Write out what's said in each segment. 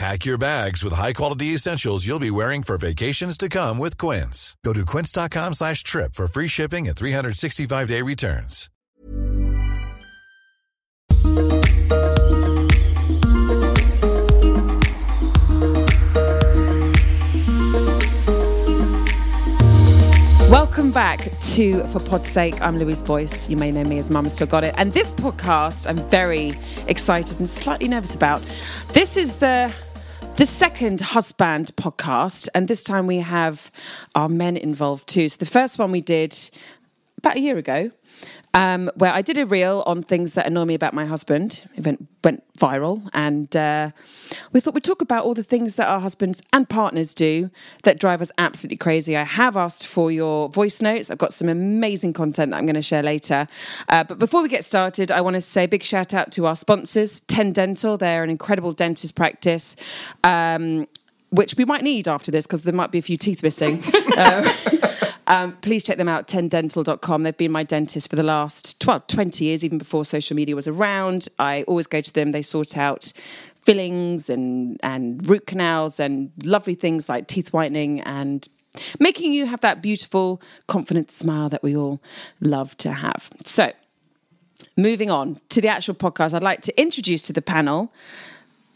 Pack your bags with high-quality essentials you'll be wearing for vacations to come with Quince. Go to quince.com slash trip for free shipping and 365-day returns. Welcome back to For Pod's Sake. I'm Louise Boyce. You may know me as Mama Still Got It. And this podcast, I'm very excited and slightly nervous about. This is the the second husband podcast, and this time we have our men involved too. So the first one we did about a year ago, um, where I did a reel on things that annoy me about my husband. It went, went viral, and uh, we thought we'd talk about all the things that our husbands and partners do that drive us absolutely crazy. I have asked for your voice notes. I've got some amazing content that I'm going to share later. Uh, but before we get started, I want to say a big shout out to our sponsors, Ten Dental. They're an incredible dentist practice. Um, which we might need after this because there might be a few teeth missing. um, um, please check them out, tendental.com. They've been my dentist for the last 12, 20 years, even before social media was around. I always go to them. They sort out fillings and, and root canals and lovely things like teeth whitening and making you have that beautiful, confident smile that we all love to have. So, moving on to the actual podcast, I'd like to introduce to the panel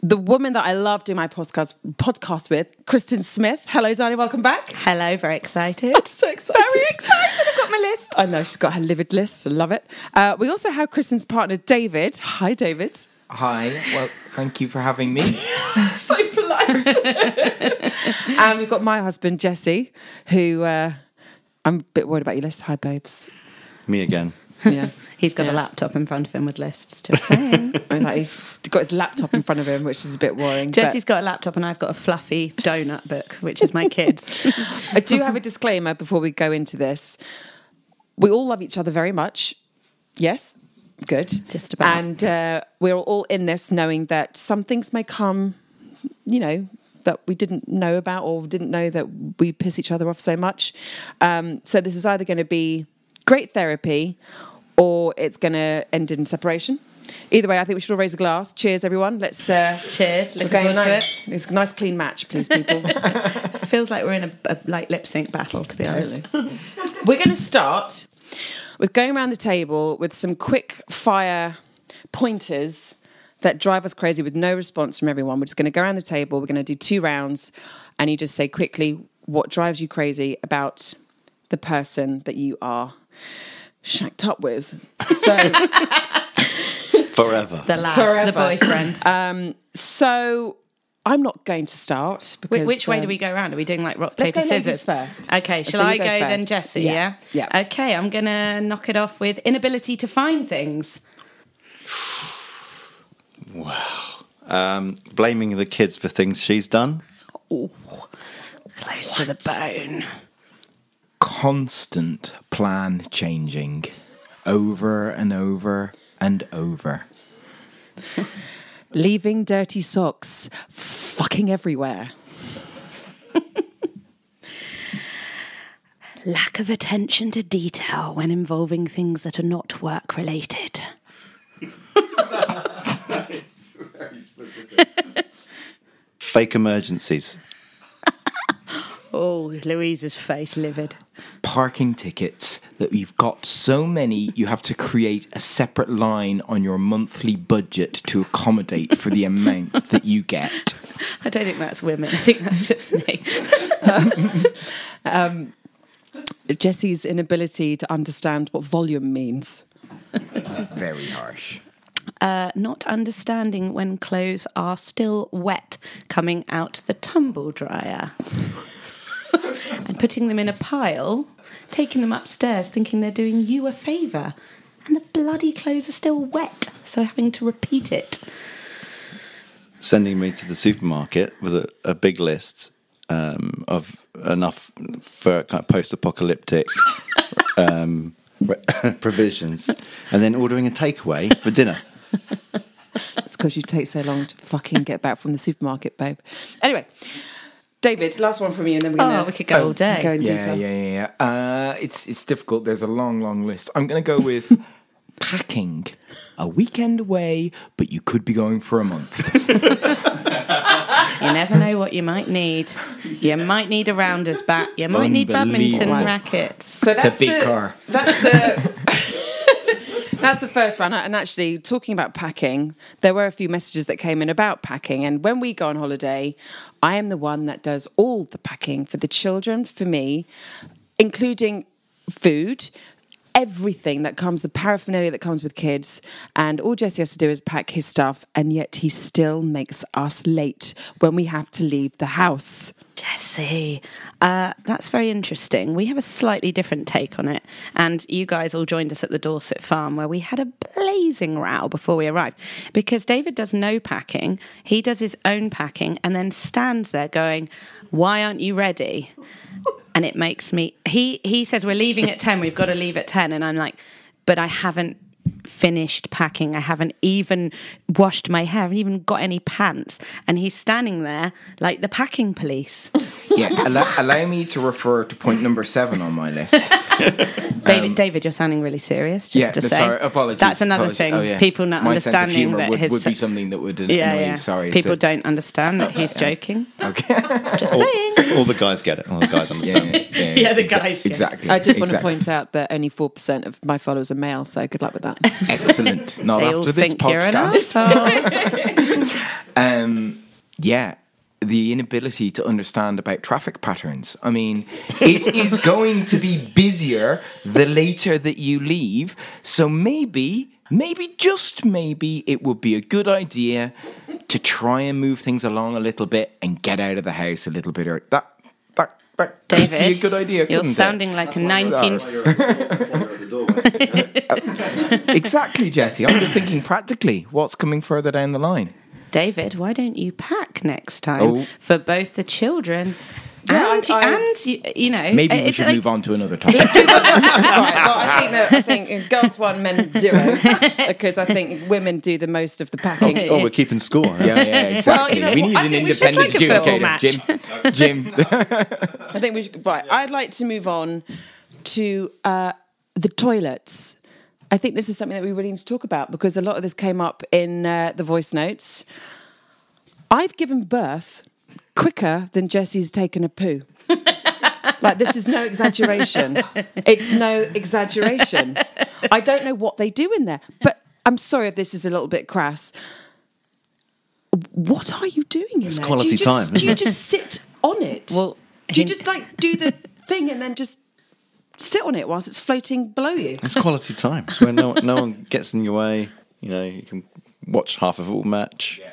the woman that I love doing my podcast podcast with, Kristen Smith. Hello, Danny. Welcome back. Hello, very excited. I'm so excited. Very excited. I've got my list. I know she's got her livid list. I love it. Uh, we also have Kristen's partner, David. Hi, David. Hi. Well, thank you for having me. so polite. and we've got my husband, Jesse, who uh, I'm a bit worried about your list. Hi, babes. Me again. Yeah. He's got Yeah. a laptop in front of him with lists, just saying. I know he's got his laptop in front of him, which is a bit worrying. but- Jesse's got a laptop and I've got a fluffy donut book, which is my kids. I do have a disclaimer before we go into this. We all love each other very much. Yes, good. Just about. And uh, we're all in this knowing that some things may come, you know, that we didn't know about or didn't know that we piss each other off so much. Um, so this is either going to be great therapy or it's going to end in separation. Either way, I think we should all raise a glass. Cheers, everyone. Let's. Uh, Cheers. we're Looking going forward to it. It's a nice clean match, please, people. Feels like we're in a, a like lip sync battle, to be honest. We're going to start with going around the table with some quick fire pointers that drive us crazy with no response from everyone. We're just going to go around the table. We're going to do two rounds, and you just say quickly what drives you crazy about the person that you are shacked up with. So, Forever. The lad, Forever. the boyfriend. Um, so I'm not going to start. Wh- Because, Which way do um, we go around? Are we doing like rock, Let's paper, go scissors? first. Okay, shall you I go go, then Jesse? Yeah. Yeah? Yeah. Okay, I'm going to knock it off with inability to find things. Um, blaming the kids for things she's done. Close to the bone. Constant plan changing over and over and over. Leaving dirty socks fucking everywhere. Lack of attention to detail when involving things that are not work related. Fake emergencies. Oh, Louise's face livid. Parking tickets that you've got so many, you have to create a separate line on your monthly budget to accommodate for the amount that you get. I don't think that's women. I think that's just me. Jesse's inability to understand what volume means. Very harsh. Uh, not understanding when clothes are still wet coming out the tumble dryer. and putting them in a pile, taking them upstairs thinking they're doing you a favour. And the bloody clothes are still wet, so having to repeat it. Sending me to the supermarket with a, a big list um, of enough for kind of post-apocalyptic um, re- provisions, and then ordering a takeaway for dinner. It's because you take so long to fucking get back from the supermarket, babe. Anyway, David, last one from you, and then we're gonna Oh, we could go all day. Go Yeah, deeper. yeah, yeah, yeah. Uh, it's it's difficult. There's a long, long list. I'm going to go with packing. A weekend away, but you could be going for a month. You never know what you might need. You might need a rounders bat. You might need badminton rackets. So It's a that's big the, car. That's the. That's the first one. And actually, talking about packing, there were a few messages that came in about packing. And when we go on holiday, I am the one that does all the packing for the children, for me, including food, everything that comes, the paraphernalia that comes with kids. And all Jesse has to do is pack his stuff. And yet he still makes us late when we have to leave the house. Jesse, uh, that's very interesting. We have a slightly different take on it. And you guys all joined us at the Dorset farm where we had a blazing row before we arrived because David does no packing. He does his own packing and then stands there going, Why aren't you ready? And it makes me, he, he says, We're leaving at 10. We've got to leave at 10. And I'm like, But I haven't finished packing. I haven't even washed my hair. I haven't even got any pants. And he's standing there like the packing police. yeah, allow, allow me to refer to point number seven on my list. David, David, you're sounding really serious. Just Um, yeah, to no, say, sorry, apologies. That's another apologies. thing. Oh, yeah. People not my sense of understanding humour that would, his would be something that would yeah, annoy yeah. you. Sorry, People so- don't understand that he's joking. Okay. Just saying. All the guys get it. All the guys yeah, understand. yeah, yeah, Yeah, the exa- guys get it. Exactly. I just want to point out that only 4% of my followers are male, so good luck with that. Excellent. Not They after this think you're an podcast. Um, yeah, the inability to understand about traffic patterns. I mean, it is going to be busier the later that you leave. So maybe, maybe, just maybe, it would be a good idea to try and move things along a little bit and get out of the house a little bit early. That, that, that could David, be a good idea. you're couldn't it? sounding like a 19. exactly, Jesse. I'm just thinking practically. What's coming further down the line? David, why don't you pack next time Oh. for both the children Yeah, and, I- I- and you, you know? Maybe we should like- move on to another topic. right, well, I think that I think girls one, men zero, because I think women do the most of the packing. Oh, we're keeping score. huh? Yeah, yeah, exactly. know we need I an think we should independent take adjudicator, Jim. Jim. I think we should. Right, I'd like to move on to uh, the toilets. I think this is something that we really need to talk about because a lot of this came up in uh, the voice notes. I've given birth quicker than Jesse's taken a poo. like this is no exaggeration. It's no exaggeration. I don't know what they do in there, but I'm sorry if this is a little bit crass. What are you doing in It's there? quality do you just, time, isn't Do you it? just sit on it? Well, do you just like do the thing and then just sit on it whilst it's floating below you? It's quality time. It's when no, no one gets in your way. You know, you can watch half of all match. Yeah,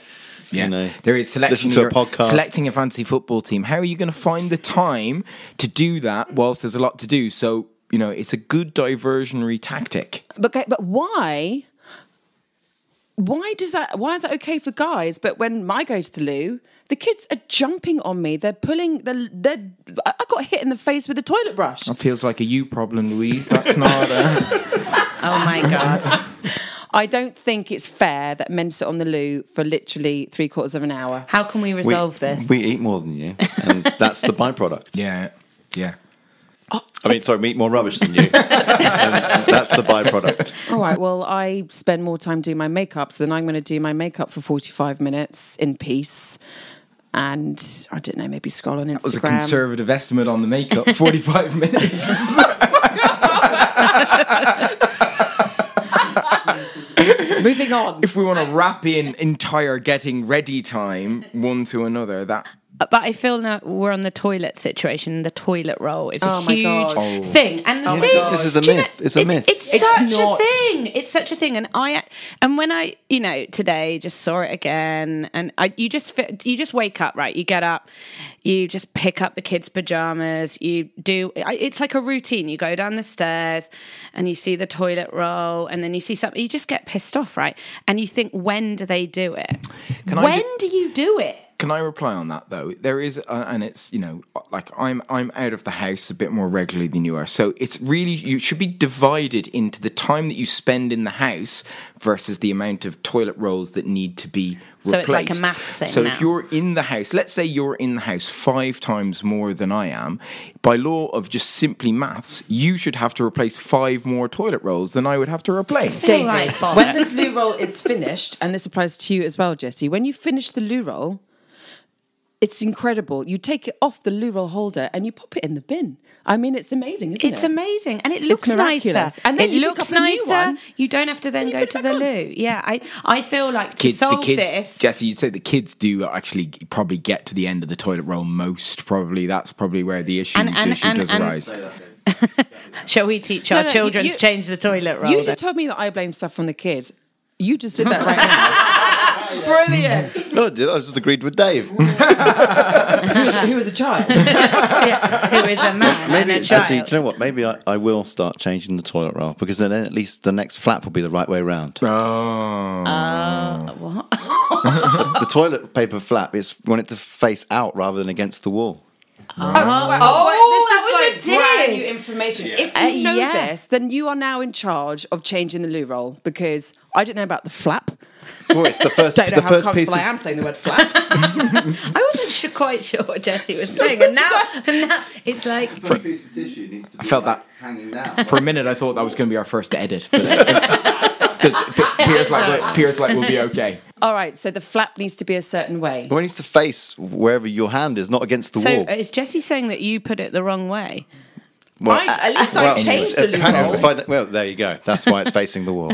You know, there is selection. Listen to a podcast. Selecting a fantasy football team. How are you going to find the time to do that whilst there's a lot to do? So you know, it's a good diversionary tactic. But but why? Why does that? Why is that okay for guys? But when I go to the loo, the kids are jumping on me. They're pulling. They're. they're I I got hit in the face with a toilet brush. That feels like a you problem, Louise. That's not. Uh, a... Oh my God. I don't think it's fair that men sit on the loo for literally three quarters of an hour. How can we We- resolve this? We eat more than you, and that's the byproduct. yeah, yeah. I mean, sorry, we eat more rubbish than you. and that's the byproduct. All right. Well, I spend more time doing my makeup, so then I'm going to do my makeup for 45 minutes in peace. And I don't know, maybe scroll on Instagram. That was a conservative estimate on the makeup. Forty-five minutes. Oh Moving on. if we want to wrap in entire getting ready time one to another, that Uh, but I feel now we're on the toilet situation. The toilet roll is a Oh my huge God. Oh. thing, and the oh my thing, This is a do you myth. It's a myth. It's, It's such not. a thing. It's such a thing, and I and when I, you know, today just saw it again, and I, you just fi- you just wake up, right? You get up, you just pick up the kids' pajamas, you do. It's like a routine. You go down the stairs, and you see the toilet roll, and then you see something. You just get pissed off, right? And you think, when do they do it? Can I when ju- do you do it? Can I reply on that though? There is, uh, and it's you know, like I'm I'm out of the house a bit more regularly than you are, so it's really you should be divided into the time that you spend in the house versus the amount of toilet rolls that need to be replaced. So it's like a maths thing So now. if you're in the house, let's say you're in the house five times more than I am, by law of just simply maths, you should have to replace five more toilet rolls than I would have to replace. David, David, like when the loo roll is finished, and this applies to you as well, Jesse, when you finish the loo roll, it's incredible. You take it off the loo roll holder and you pop it in the bin. I mean, it's amazing, isn't It's it? amazing, and it looks nicer. And then it you pick looks up a new nicer. one, you don't have to then go to the on. loo. Yeah, I I feel like to Kids, the solve kids, this. Jesse, you'd say the kids do actually probably get to the end of the toilet roll most. Probably that's probably where the issue, And- and- issue and- does and- arise. Shall we teach our no, you- children you- to change the toilet roll? You just told me that I blame stuff from the kids. You just did that right now. Brilliant. No, I did. I just agreed with Dave. he was a child. who is a man and a child. Actually, do you know what? Maybe I, I will start changing the toilet roll because then at least the next flap will be the right way round. Oh, what? the toilet paper flap is want it to face out rather than against the wall. Oh, that was a this is like brand new information. If Uh, know yeah. this, then you are now in charge of changing the loo roll because I didn't know about the flap. Well, it's the first, Don't know the how first piece comfortable of I am saying the word flap. I wasn't sure, quite sure what Jesse was saying, and now, and now it's like piece of tissue needs to be I felt that. hanging down. For a minute, I thought that was going to be our first edit, but Piers like we're- Piers like will be okay. All right, so the flap needs to be a certain way. Well, it needs to face wherever your hand is, not against the so. wall. So Is Jesse saying that you put it the wrong way? well, I, at least well, I changed the loo hang on, roll. if I- well, there you go. That's why it's facing the wall.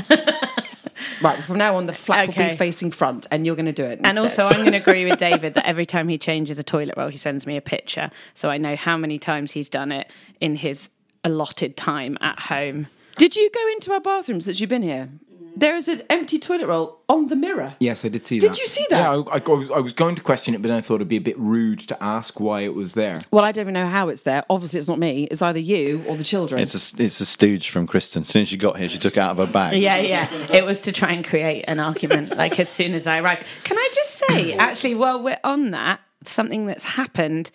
Right, from now on, the flap will be facing front, and you're going to do it. And also, I'm going to agree with David that every time he changes a toilet roll, he sends me a picture, so I know how many times he's done it in his allotted time at home. Did you go into our bathrooms since you've been here? There is an empty toilet roll on the mirror. Yes, I did see that. Did you see that? Yeah, I, I, I was, I was going to question it, but then I thought it'd be a bit rude to ask why it was there. Well, I don't even know how it's there. Obviously, it's not me. It's either you or the children. It's a, it's a stooge from Kristen. As soon as she got here, she took it out of her bag. Yeah, yeah. It was to try and create an argument, like as soon as I arrived. Can I just say, actually, while we're on that, something that's happened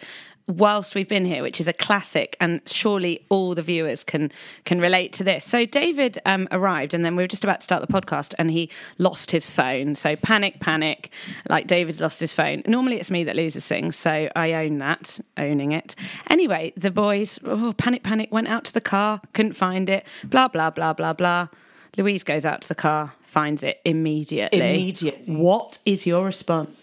whilst we've been here, which is a classic, and surely all the viewers can can relate to this. So David um, arrived, and then we were just about to start the podcast, and he lost his phone. So panic, panic! Like David's lost his phone. Normally it's me that loses things, so I own that, owning it. Anyway, the boys, oh, panic, panic, went out to the car, couldn't find it. Blah blah blah blah blah. Louise goes out to the car, finds it immediately. Immediately. What is your response?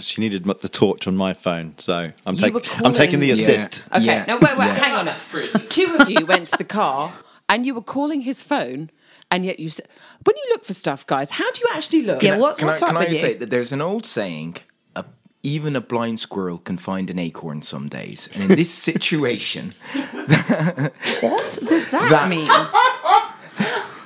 She needed the torch on my phone, so I'm, You take, were I'm taking the calling- assist. Okay, Yeah. no, wait, wait, Yeah. hang on. Two of you went to the car and you were calling his phone, and yet you said, when you look for stuff, guys, how do you actually look? Yeah, what- Can what's I, up can with I you? say that there's an old saying, a, even a blind squirrel can find an acorn some days. And in this situation, What does that, That- mean?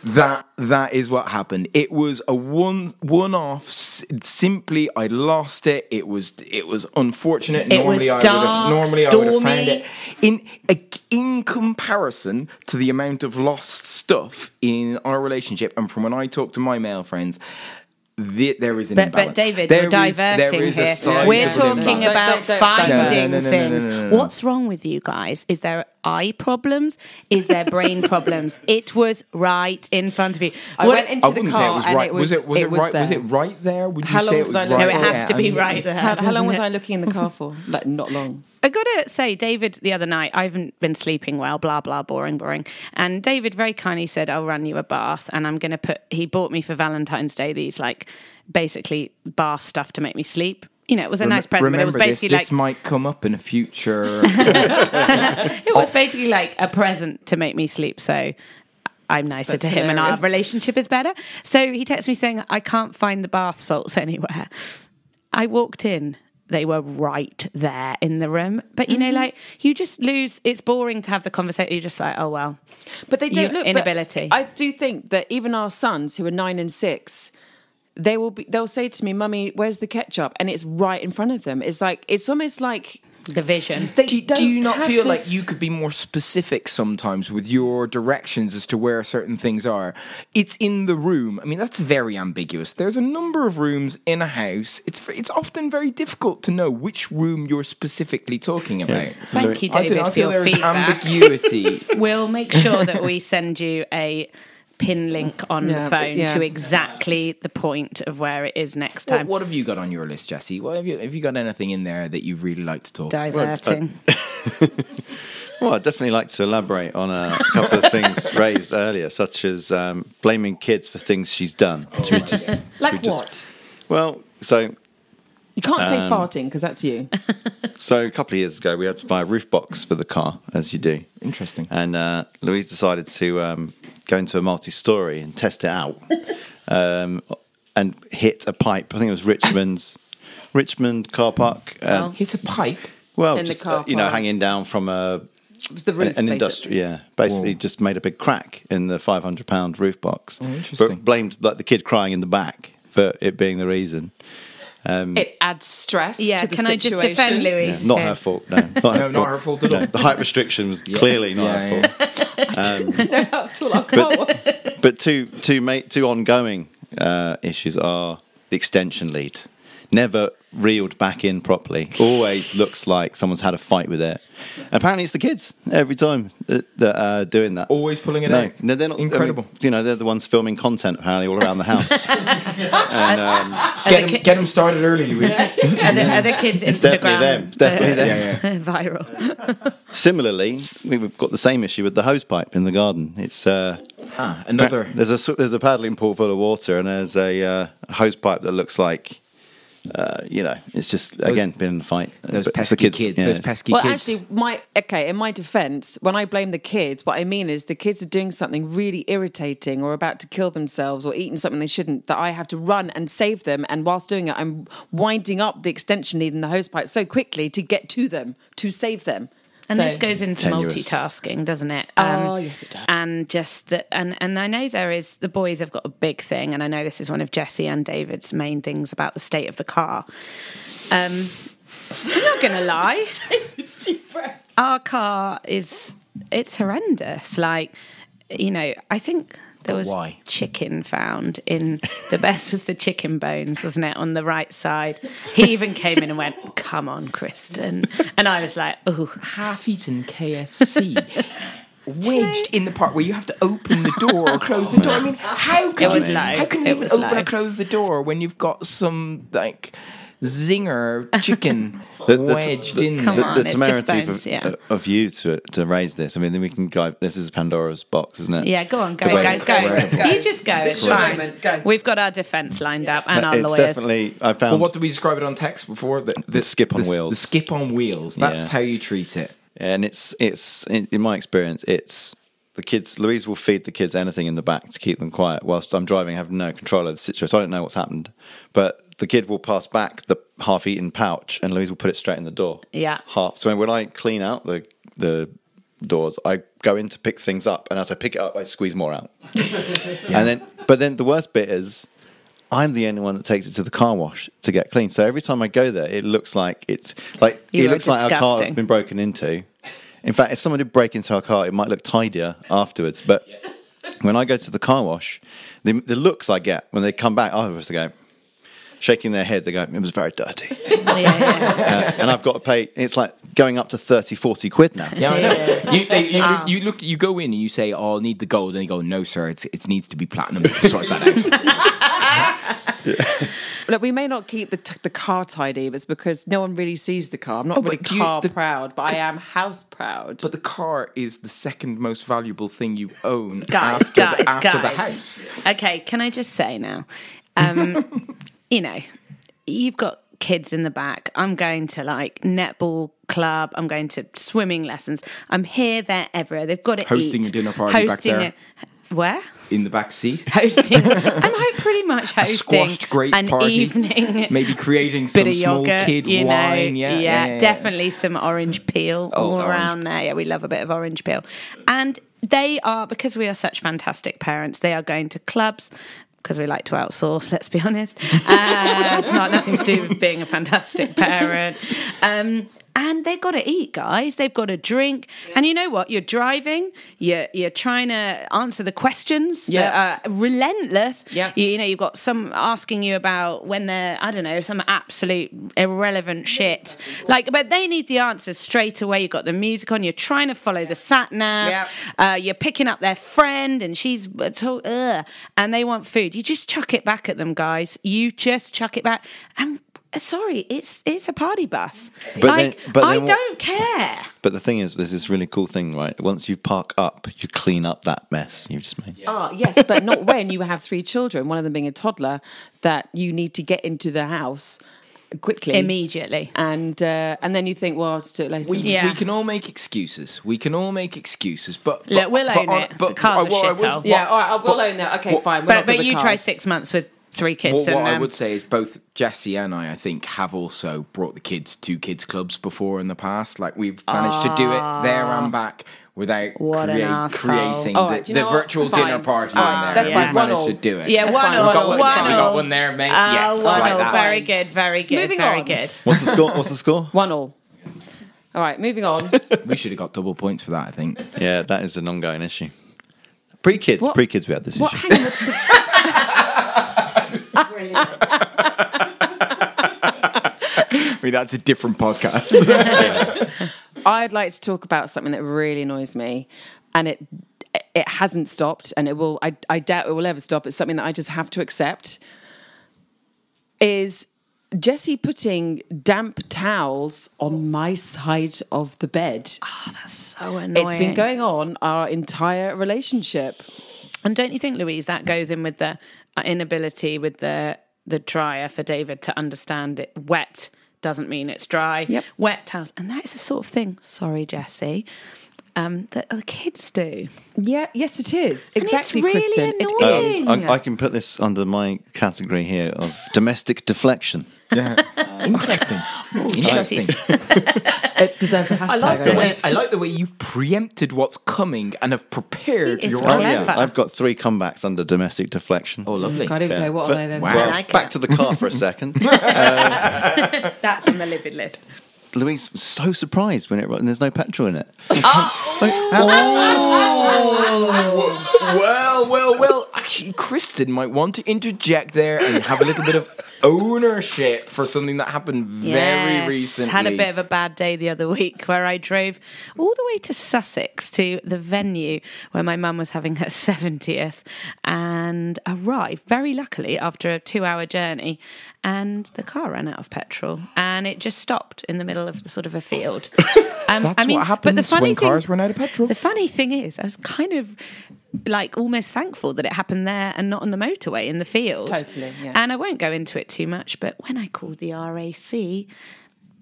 that that is what happened. It was a one one off. Simply, I lost it. It was it was unfortunate. It was normally, I would have normally I would have found it. In in comparison to the amount of lost stuff in our relationship, and from when I talk to my male friends. The, there is an But, imbalance. but David, There you're is- diverting here. We're talking imbalance. about finding No, no, no, things. What's wrong with you guys? Is there eye problems? Is there brain problems? It was right in front of you. I What- went into I the wouldn't it car was and right. it was, was it was it, was right? Was there. it right there? Would you How say long it was I right? no, it has there? to be And- right there. How, how long was I looking in the car for? Like, not long. I gotta say, David, the other night, I haven't been sleeping well, blah, blah, boring, boring. And David very kindly said, I'll run you a bath and I'm going to put, he bought me for Valentine's Day these like basically bath stuff to make me sleep. You know, it was a nice present, but it was Remember basically this, like, this might come up in a future. it was oh. basically like a present to make me sleep. So I'm nicer That's to him and our relationship is better. So he texts me saying, I can't find the bath salts anywhere. I walked in. they were right there in the room. But you know, mm-hmm. like you just lose. It's boring to have the conversation. You're just like, oh well. But they don't Your look inability. I do think that even our sons, who are nine and six, they will be. They'll say to me, "Mummy, where's the ketchup?" And it's right in front of them. It's like it's almost like The vision. they do, don't do you not have feel like you could be more specific sometimes with your directions as to where certain things are? It's in the room. I mean, that's very ambiguous. There's a number of rooms in a house. It's it's often very difficult to know which room you're specifically talking about. Thank you, I, don't David, know, I for your feedback. ambiguity. We'll make sure that we send you a pin link on Yeah, the phone yeah. to exactly the point of where it is next time. what have you got on your list, Jesse? What have you have you got anything in there that you really like to talk? Diverting. Well, I'd definitely like to elaborate on a couple of things raised earlier, such as um, blaming kids for things she's done. Should we just- should like we just- what? Well, so You can't say Um, farting because that's you. so a couple of years ago, we had to buy a roof box for the car, as you do. Interesting. And uh, Louise decided to um, go into a multi-story and test it out, um, and hit a pipe. I think it was Richmond's Richmond car park. Um, Hit a pipe. well, In the just car uh, you know, hanging down from a It was the roof. an basically. industry, yeah, basically just made a big crack in the five hundred pound roof box. Oh, interesting. But blamed like the kid crying in the back for it being the reason. It adds stress. yeah, to the can I just situation. defend Yeah, Louise? not her fault. No, not her, No, not her fault at all. The height restriction was clearly not Yeah, her fault. Um, know how tall our car was. But two, two, ma- two ongoing uh, issues are the extension lead. Never reeled back in properly. Always looks like someone's had a fight with it. Apparently, it's the kids every time that, that are doing that. Always pulling it no, out. no, they're not. I mean, Incredible. you know, they're the ones filming content apparently all around the house. and um, Get him, get him started early, Louise. Are the, are the kids' It's Instagram definitely them. It's definitely Yeah, them. viral? similarly, we've got the same issue with the hose pipe in the garden. It's uh, ah, another. There's a s- there's a paddling pool full of water, and there's a, uh, a hose pipe that looks like, uh, you know, it's just again been in a fight. Those But pesky kids. yeah, those it's- pesky Well, kids. actually, my okay. In my defence, when I blame the kids, what I mean is the kids are doing something really irritating, or about to kill themselves, or eating something they shouldn't. That I have to run and save them, and whilst doing it, I'm winding up the extension lead and the hose pipe so quickly to get to them to save them. And So- this goes into Tenuous. multitasking, doesn't it? Um, Oh, yes, it does. And just that, and and I know there is the boys have got a big thing, and I know this is one of Jesse and David's main things about the state of the car. Um, I'm not going to lie, our car is it's horrendous. Like, you know, I think there was why? chicken found in the best was the chicken bones, wasn't it, on the right side? He even came in and went, "Come on, Kristen," and I was like, "Oh." half-eaten KFC. Wedged in the part where you have to open the door or close the oh, door. I mean, how can you, low. how can you was open low. and close the door when you've got some like zinger chicken the, the, wedged the, in Come there? the, the it's just temerity bones, of, yeah. Uh, of you to to raise this. I mean, then we can go. This is Pandora's box, isn't it? Yeah, go on, go, Go go, go. go. You just go. This It's is fine. moment, go. We've got our defence lined up and our it's lawyers. definitely. I found. Well, what did we describe it on text before? The, The skip on the- wheels. The skip on wheels. That's Yeah. how you treat it. and it's it's in, in my experience, it's the kids. Louise will feed the kids anything in the back to keep them quiet, whilst I'm driving. I have no control of the situation. So I don't know what's happened, but the kid will pass back the half-eaten pouch, and Louise will put it straight in the door. Yeah. half. So when I clean out the the doors, I go in to pick things up, and as I pick it up, I squeeze more out. And then, but then the worst bit is. I'm the only one that takes it to the car wash to get cleaned. So every time I go there, it looks like it's like You it looks like our car has been broken into. In fact, if someone did break into our car, it might look tidier afterwards. But when I go to the car wash, the, the looks I get when they come back I have to go shaking their head. They go, "It was very dirty," Yeah, yeah. uh, and I've got to pay. It's like going up to 30, 40 quid now. Yeah, I know. You, they, you, look, you look, you go in and you say, "Oh, I need the gold," and they go, "No, sir, it's, it needs to be platinum to sort that out." Look, we may not keep the, t- the car tidy, but it's because no one really sees the car. I'm not Oh, really but do you- car the- proud, but I am house proud. but the car is the second most valuable thing you own guys, after, guys, the, after guys. the house. Okay, can I just say now, um, you know, you've got kids in the back. I'm going to like netball club. I'm going to swimming lessons. I'm here, there, everywhere. They've got it. Hosting eat. a dinner party back there. a- Where? in the back seat. Hosting. I'm pretty much A hosting squashed grape an party. evening. Maybe creating Bit some of small yogurt, kid you wine. know, yeah, yeah, yeah. definitely some orange peel Oh, all orange around there. Yeah, we love a bit of orange peel, and they are because we are such fantastic parents. They are going to clubs. Because we like to outsource, let's be honest. Uh, not nothing to do with being a fantastic parent. Um, and they've got to eat, guys. They've got to drink. And you know what? You're driving. You're you're trying to answer the questions Yeah. that are relentless. Yeah. You, you know, you've got some asking you about when they're, I don't know, some absolute irrelevant shit. Like, but they need the answers straight away. You've got the music on. You're trying to follow the sat nav. Yeah. Uh, you're picking up their friend, and she's uh, and they want food. You just chuck it back at them, guys. You just chuck it back. And sorry, it's it's a party bus. But like, then- but I what- don't care. But the thing is, there's this really cool thing, right? Once you park up, you clean up that mess you just made. Ah, yes, but not when you have three children, one of them being a toddler, that you need to get into the house quickly. Immediately. And uh, and then you think, well, I'll just do it later. We, Yeah. we can all make excuses. We can all make excuses, but, but Look, we'll but own on- it. But The car's a what I shithole. would- yeah, all right, I'll, we'll own that. Okay, what- fine. we're But but you with try six months with three Well, kids. what and, I um, would say is both Jesse and I, I think, have also brought the kids to kids clubs before in the past. Like we've managed to do it there and back without Ah. What an create- creating All the, you the know what? virtual Fine. dinner party All in right, there. that's We've managed all. to do it. Yeah, That's one all. We got one, one we got one there, mate. Ah, yes, one like that. Very good, very good, Moving very on. good. What's the score? What's the score? One all. All right, moving on. We should have got double points for that. I think. Yeah, that is an ongoing issue. Pre kids, pre kids, we had this what? issue. Hang on. I mean, that's a different podcast. I'd like to talk about something that really annoys me, and it it hasn't stopped, and it will. I, I doubt it will ever stop. It's something that I just have to accept. Is Jesse putting damp towels on my side of the bed? Oh, that's so annoying. It's been going on our entire relationship. And don't you think, Louise, that goes in with the inability with the the dryer for David to understand it wet doesn't mean it's dry. Yep. Wet towels, and that is the sort of thing. Sorry, Jesse. Um, that the kids do. Yeah, yes, it is And it's exactly, really Kristen. Annoying. is. Um, I, I can put this under my category here of domestic deflection. Interesting. Interesting. It deserves a hashtag. I like the way I like the way you've preempted what's coming and have prepared He is your clever. answer. Yeah. I've got three comebacks under domestic deflection. Oh, lovely. God, okay, Yeah. Know what But- are they then? Wow. Well, like back that. to the car for a second. That's on the livid list. Louise was so surprised when it and there's no petrol in it. Oh! Well, well, well. Actually, Kristen might want to interject there and have a little bit of ownership for something that happened very Yes, recently. Had a bit of a bad day the other week where I drove all the way to Sussex to the venue where my mum was having her 70th and arrived very luckily after a two hour journey. And the car ran out of petrol and it just stopped in the middle of the sort of a field. Um, That's what happens when cars run out of petrol. The funny thing is, I was kind of like almost thankful that it happened there and not on the motorway in the field. Totally, yeah. And I won't go into it too much, but when I called the RAC,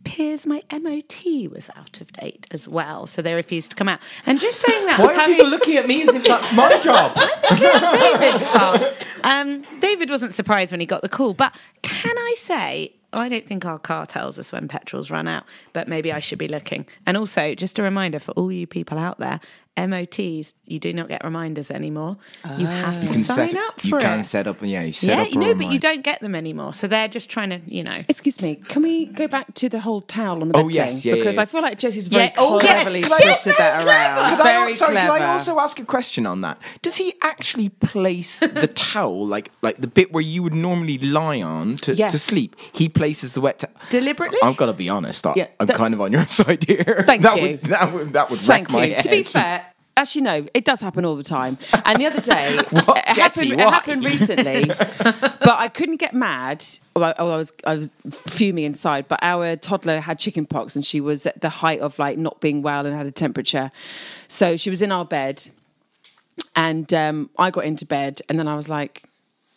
appears my MOT was out of date as well, so they refused to come out. And just saying that, Why are having people looking at me as if that's my job? it's David's fault. Um, David wasn't surprised when he got the call, but can I say? I don't think our car tells us when petrol's run out, but maybe I should be looking. And also, just a reminder for all you people out there: MOTs, you do not get reminders anymore. You oh. have to You sign set, up you for can it. set up, yeah, you set yeah, up a you know, but you don't get them anymore. So they're just trying to, you know. Excuse me, can we go back to the whole towel on the oh, bed Oh, yes, thing? yeah, yeah, because yeah. I feel like Jesse's very Yeah, oh, yeah, cleverly could I- twisted that around. Could very al- sorry, clever. could I also ask a question on that? Does he actually place the towel, like like the bit where you would normally lie on to, Yes. to sleep? He places the wet towel Deliberately? I've got to be honest. I, Yeah, I'm that- kind of on your side here. Thank that you. Would, that would that would Thank wreck my head. To be fair, actually no, it does happen all the time. And the other day, it, happened, it happened recently, but I couldn't get mad. I, I was I was fuming inside. But our toddler had chicken pox, and she was at the height of like not being well and had a temperature. So she was in our bed, and um, I got into bed, and then I was like,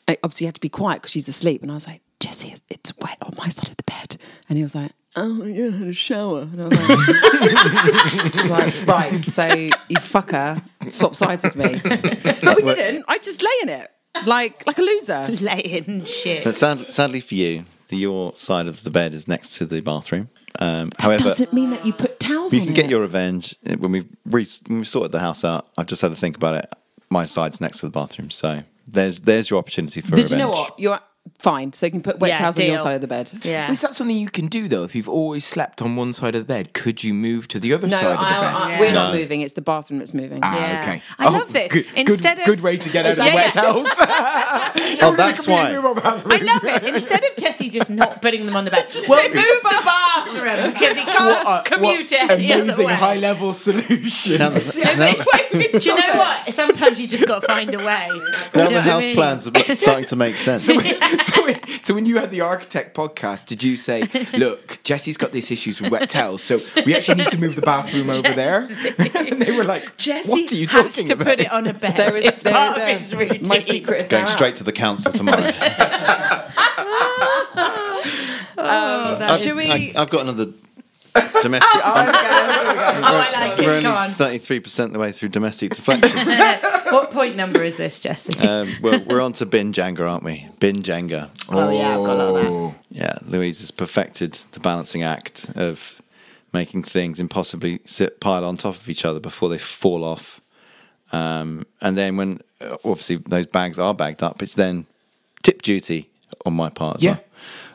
I obviously had to be quiet because she's asleep, and I was like, Jesse, it's wet on my side of the bed, and he was like. Oh yeah, I had a shower. And I was like, I was like, right, so you fucker swap sides with me. but we didn't. I just lay in it like like a loser. Laying shit. But sad, sadly for you, the, your side of the bed is next to the bathroom. Um, however, Doesn't mean that you put towels you on can get it. your revenge when we've re- when we sorted the house out. I've just had to think about it. My side's next to the bathroom, so there's there's your opportunity for Did revenge. you know what? You're fine. So you can put wet Yeah, towels on your deal. side of the bed. Yeah. Is that something you can do though? If you've always slept on one side of the bed, could you move to the other No, side of the I, bed? I, we're not No. moving. It's the bathroom that's moving. Ah, Yeah. okay. I love this. Good, Instead good, of- good way to get out of the Yeah, wet yeah. towels. Oh, that's why. I love it. Instead of Jesse just not putting them on the bed, we'll move the bathroom because he can't commute it any other amazing way. high level solution. Now, the, now, Do you know what? Sometimes you just got to find a way. now Do you the what I house mean? plans are starting to make sense. so, when, so when you had the architect podcast, did you say, "Look, Jesse's got these issues with wet towels, so we actually need to move the bathroom over there"? and they were like, Jesse "What are you has talking to about?" put it on a bed. There is it's there, part there- of his routine. my secret is Going out. straight to the council tomorrow. Oh, um, Should we? I, have got another domestic. Oh, okay, here. Oh, I like We're it. Come only on. thirty-three percent the way through domestic deflection. What point number is this, Jesse? um, well, we're on to bin Jenga, aren't we? Bin Jenga. oh, yeah, I've got a lot of that. Yeah, Louise has perfected the balancing act of making things impossibly sit pile on top of each other before they fall off. Um, and then when uh, obviously those bags are bagged up, it's then tip duty on my part as Yeah. well.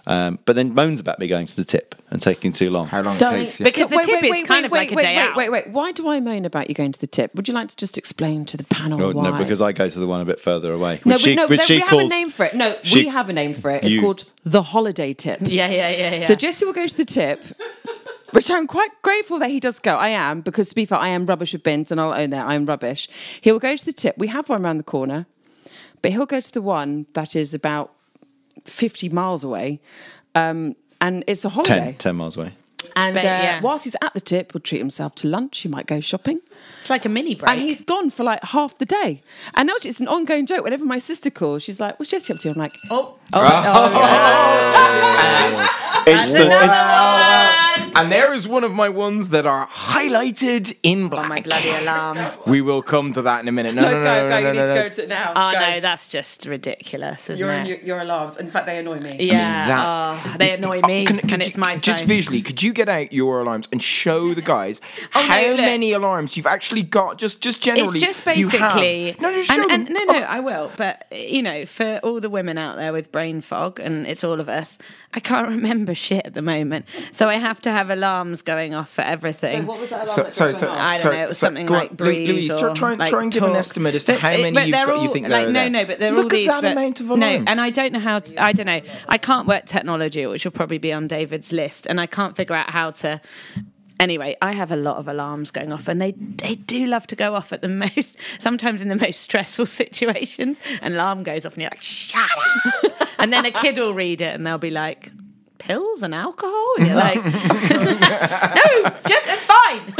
Um, but then moans about me going to the tip and taking too long. How long it Darling, takes? Yeah. Because the tip is kind of wait, like a wait, day wait, out. Wait, wait, wait. Why do I moan about you going to the tip? Would you like to just explain to the panel Oh, why? no, because I go to the one a bit further away. no, which we, she, no, which no, she we have a name for it. No, she- we have a name for it. It's you- called the holiday tip. Yeah, yeah, yeah, yeah. So Jesse will go to the tip, which I'm quite grateful that he does go. I am because to be fair, I am rubbish with bins, and I'll own that. I am rubbish. He will go to the tip. We have one around the corner, but he'll go to the one that is about fifty miles away, um, and it's a holiday. 10, 10 miles away. And But, uh, yeah. whilst he's at the tip, he'll treat himself to lunch. He might go shopping. it's like a mini break. And he's gone for like half the day. And now it's an ongoing joke. Whenever my sister calls, she's like, What's Jesse up to? I'm like, oh, Oh, oh, Instant, And there is one of my ones that are highlighted in black. oh my bloody alarms. We will come to that in a minute. No, no, no, no, go, no, go. no, you no, need no, to go to it now. Oh Go. no, that's just ridiculous, isn't You're it? in your, your alarms. In fact, they annoy me. yeah, that- oh, they annoy me, Can- could and you- it's my phone. Just visually, could you get out your alarms and show the oh, guys Oh, how look. many alarms you've actually got? Just, just generally, It's just you have? basically No, just show and, them. and no, no, I will. But you know, for all the women out there with brain fog, and it's all of us, I can't remember shit at the moment, so I have to have alarms going off for everything. So what was that alarm So- that sorry, just so- I don't Sorry, know. It was so- something go on, like Lu- breathe Louise, try- or try and- like try and give an estimate as to But how many but you've they're got- you think like are no, there. no, but they're Look all at these. that but- amount of no, and I don't know how. To, I don't know. I can't work technology, which will probably be on David's list, and I can't figure out how to. Anyway, I have a lot of alarms going off, and they they do love to go off at the most, sometimes in the most stressful situations. An alarm goes off, and you're like, "Shut up!" and then a kid will read it, and they'll be like, "Pills and alcohol," and you're like, "No, just it's fine."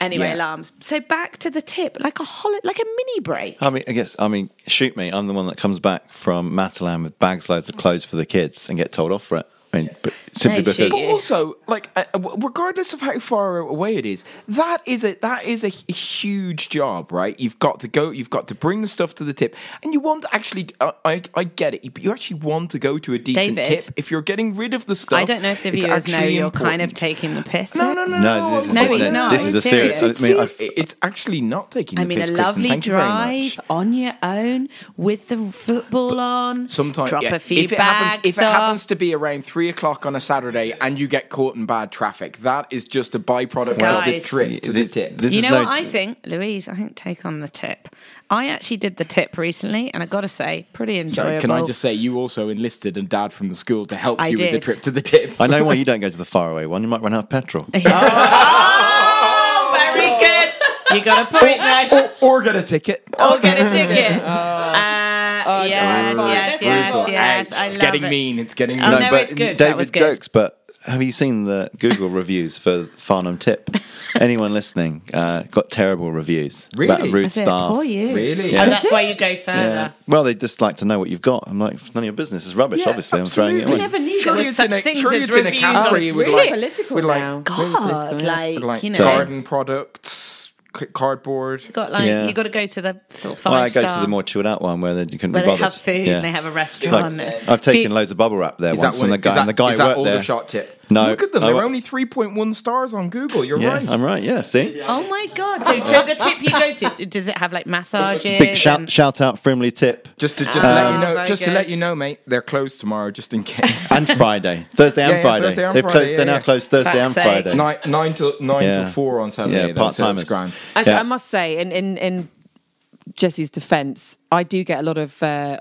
anyway, Yeah. alarms. So back to the tip, like a hol- like a mini break. I mean, I guess, I mean, shoot me. I'm the one that comes back from Matalan with bags loads of clothes for the kids and get told off for it. I mean, but simply They shoot because. But also, like, uh, regardless of how far away it is, that is a that is a, h- huge job, right? You've got to go, you've got to bring the stuff to the tip, and you want to actually. Uh, I I get it, but you actually want to go to a decent David, tip. If you're getting rid of the stuff, I don't know if the it's viewers know actually you're kind of taking the piss. No, no, no, No, this is, No, he's not. This is a serious. serious. I mean, I, It- it's actually not taking. I mean, piss, a lovely Thank you very drive much. on your own with the football on. Sometimes drop yeah, a few if it happens, if it happens to be around three o'clock on a Saturday and you get caught in bad traffic, that is just a byproduct of the trip to the tip. this you is know no, what I think, Louise? I think take on the tip. I actually did the tip recently, and I got to say, pretty enjoyable. Sorry, can I just say you also enlisted a dad from the school to help I you with the trip to the tip? I know why you don't go to the faraway one. You might run out of petrol. Oh, very good. You got a point there. or, or get a ticket. Or get a ticket. Uh, Uh, yes, Brutal. yes, yes, Brutal. yes. It's getting it. mean. It's getting Oh, mean. no, but it's good. That David good. jokes, but have you seen the Google reviews for Farnham Tip? Anyone listening uh, got terrible reviews about Really? a rude staff. Poor you. Really? Oh, that's why you go further. Yeah. Well, they just like to know what you've got. I'm like, none of your business. It's rubbish. Yeah, obviously, I'm throwing it absolutely. away. I never knew Surely there was such in a- things surely as it's in a reviews category on with really like- political with like- now. God, Really like, like you know. garden products, c- cardboard. Got like Yeah. you got to go to the sort of five Well, I go star to the more chilled out one where then you can where be they have food Yeah. and they have a restaurant. Like, I've taken loads of bubble wrap there Is once, that and the what- guy that, and the guy is that worked all there. the shot tip? No, Look at them. I They're wa- only 3.1 stars on Google. You're Yeah, right. I'm right. Yeah, see. Oh my god! So, so the tip you go to, does it have like massages? Big shout, and- shout out, Frimley tip. Just to just to let you Ah, know, very just to let you know, mate, they're closed tomorrow, just in case. And Friday, Thursday and Yeah, yeah, Friday. Thursday and They've Friday, closed, yeah, they're now closed Thursday Fuck's and sake. Friday. nine nine till nine Yeah. till four on Saturday. Yeah, part-timers. it's grand. Actually, Yeah. I must say, in in in Jesse's defence, I do get a lot of. Uh,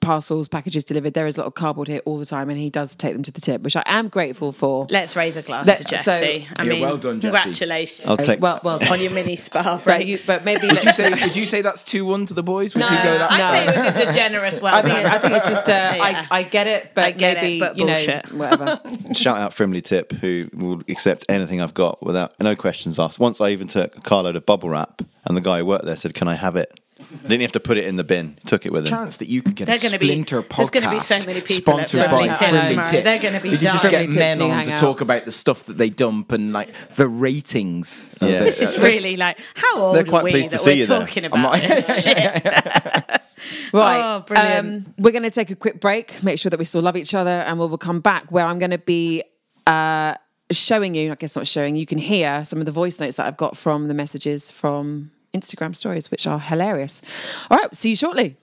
parcels packages delivered there is a lot of cardboard here all the time and he does take them to the tip which i am grateful for Let's raise a glass Let- to so- Jesse. I Yeah, mean, well done, Jessie. congratulations I'll take. well well on your mini spa but, you, but maybe Would you say would you say that's two one to the boys? Would you go that? I'd No. say it was just a generous well I think, I think it's just uh, Yeah. I, I get it, but I get it, maybe but you know whatever. Shout out Frimley Tip, who will accept anything I've got without no questions asked. Once I even took a carload of bubble wrap, and the guy who worked there said, "Can I have it?" I didn't have to put it in the bin. Took it with him. chance that you could get They're a gonna be- splinter podcast there's gonna be so many people at sponsored by Tip Frimley tomorrow. Tip. They're gonna be You could just dying. get Frimley men Tips on hang to out. talk about the stuff that they dump and like the ratings. of Yeah. the- This is really like how old They're are we pleased that to see we're you there. talking I'm about not- this shit? Right. Oh, brilliant. Um, we're going to take a quick break, make sure that we still love each other, and we'll, we'll come back where I'm going to be uh, showing you, I guess not showing, you can hear some of the voice notes that I've got from the messages from Instagram stories, which are hilarious. All right, see you shortly.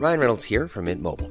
Ryan Reynolds here from Mint Mobile.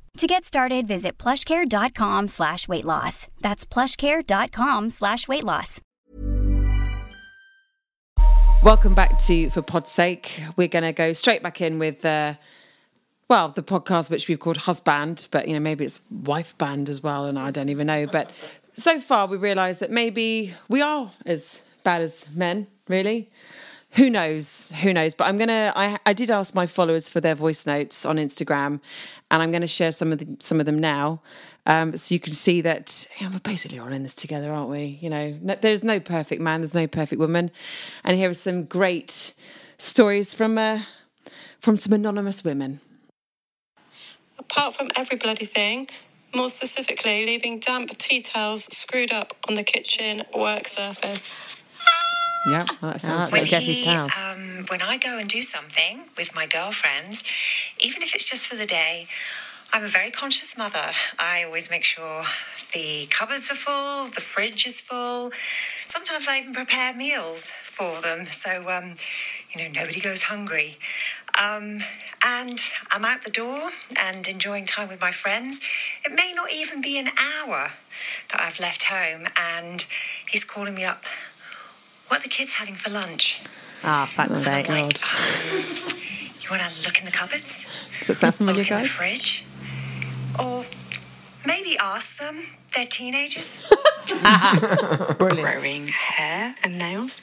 To get started, visit plushcare.com slash weight loss. That's plushcare.com slash weight loss. Welcome back to For Pod's Sake. We're going to go straight back in with, uh, well, the podcast which we've called Husband, but you know maybe it's Wife Band as well, and I don't even know. But so far, we realise that maybe we are as bad as men, really. Who knows? Who knows? But I'm gonna. I I did ask my followers for their voice notes on Instagram, and I'm to share some of the, some of them now, um, so you can see that we're basically all in this together, aren't we? You know, no, there's no perfect man, there's no perfect woman, and here are some great stories from uh, from some anonymous women. apart from every bloody thing, more specifically, leaving damp tea towels screwed up on the kitchen work surface. Yeah, that sounds When good. Jessie's towel. um, when I go and do something with my girlfriends, even if it's just for the day, I'm a very conscious mother. I always make sure the cupboards are full, the fridge is full. Sometimes I even prepare meals for them, so um, you know nobody goes hungry. Um, and I'm out the door and enjoying time with my friends. It may not even be an hour that I've left home, and he's calling me up. What are the kids having for lunch? Ah, fuck's And I'm sake. like, you want to look in the cupboards? Does that sound Or familiar, look in the fridge? Or maybe ask them. They're teenagers. Growing hair and nails,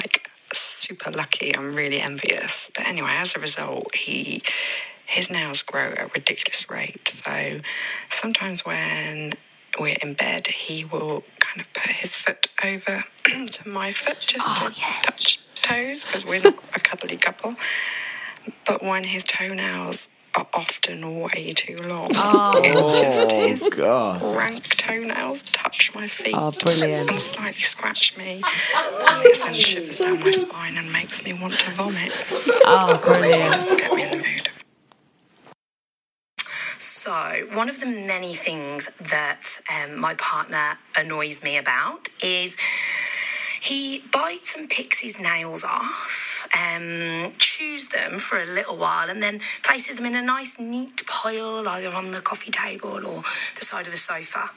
like super lucky. I'm really envious. But anyway, as a result, he his nails grow at a ridiculous rate. So sometimes when we're in bed, he will kind of put his foot over to my foot just oh, to touch toes because we're not a cuddly couple. But when his toenails are often way too long, oh. it's just oh, his rank toenails touch my feet Oh, and slightly scratch me, and it sends shivers down my spine and makes me want to vomit. Oh, It brilliant. doesn't get me in the mood. So, one of the many things that um, my partner annoys me about is he bites and picks his nails off, um, chews them for a little while, and then places them in a nice, neat pile, either on the coffee table or the side of the sofa.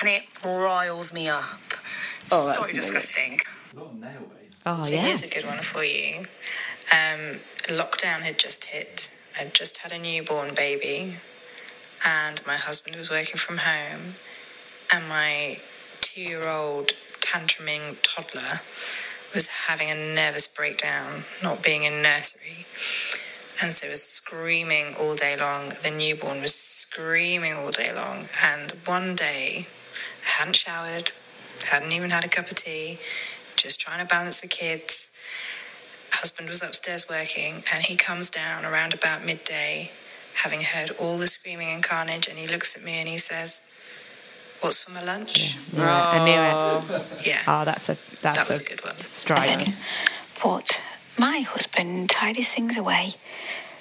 And it riles me up. Oh, so disgusting. Oh, So yeah. here's a good one for you. Um, lockdown had just hit. I'd just had a newborn baby, and my husband was working from home, and my two-year-old tantruming toddler was having a nervous breakdown, not being in nursery, and so was screaming all day long. The newborn was screaming all day long, and one day, I hadn't showered, hadn't even had a cup of tea, just trying to balance the kids. Husband was upstairs working, and he comes down around about midday, having heard all the screaming and carnage, and he looks at me and he says, "What's for my lunch?" Yeah, I knew it. Oh, yeah, Oh, that's a that's that was a a good one. strike. But my husband tidies things away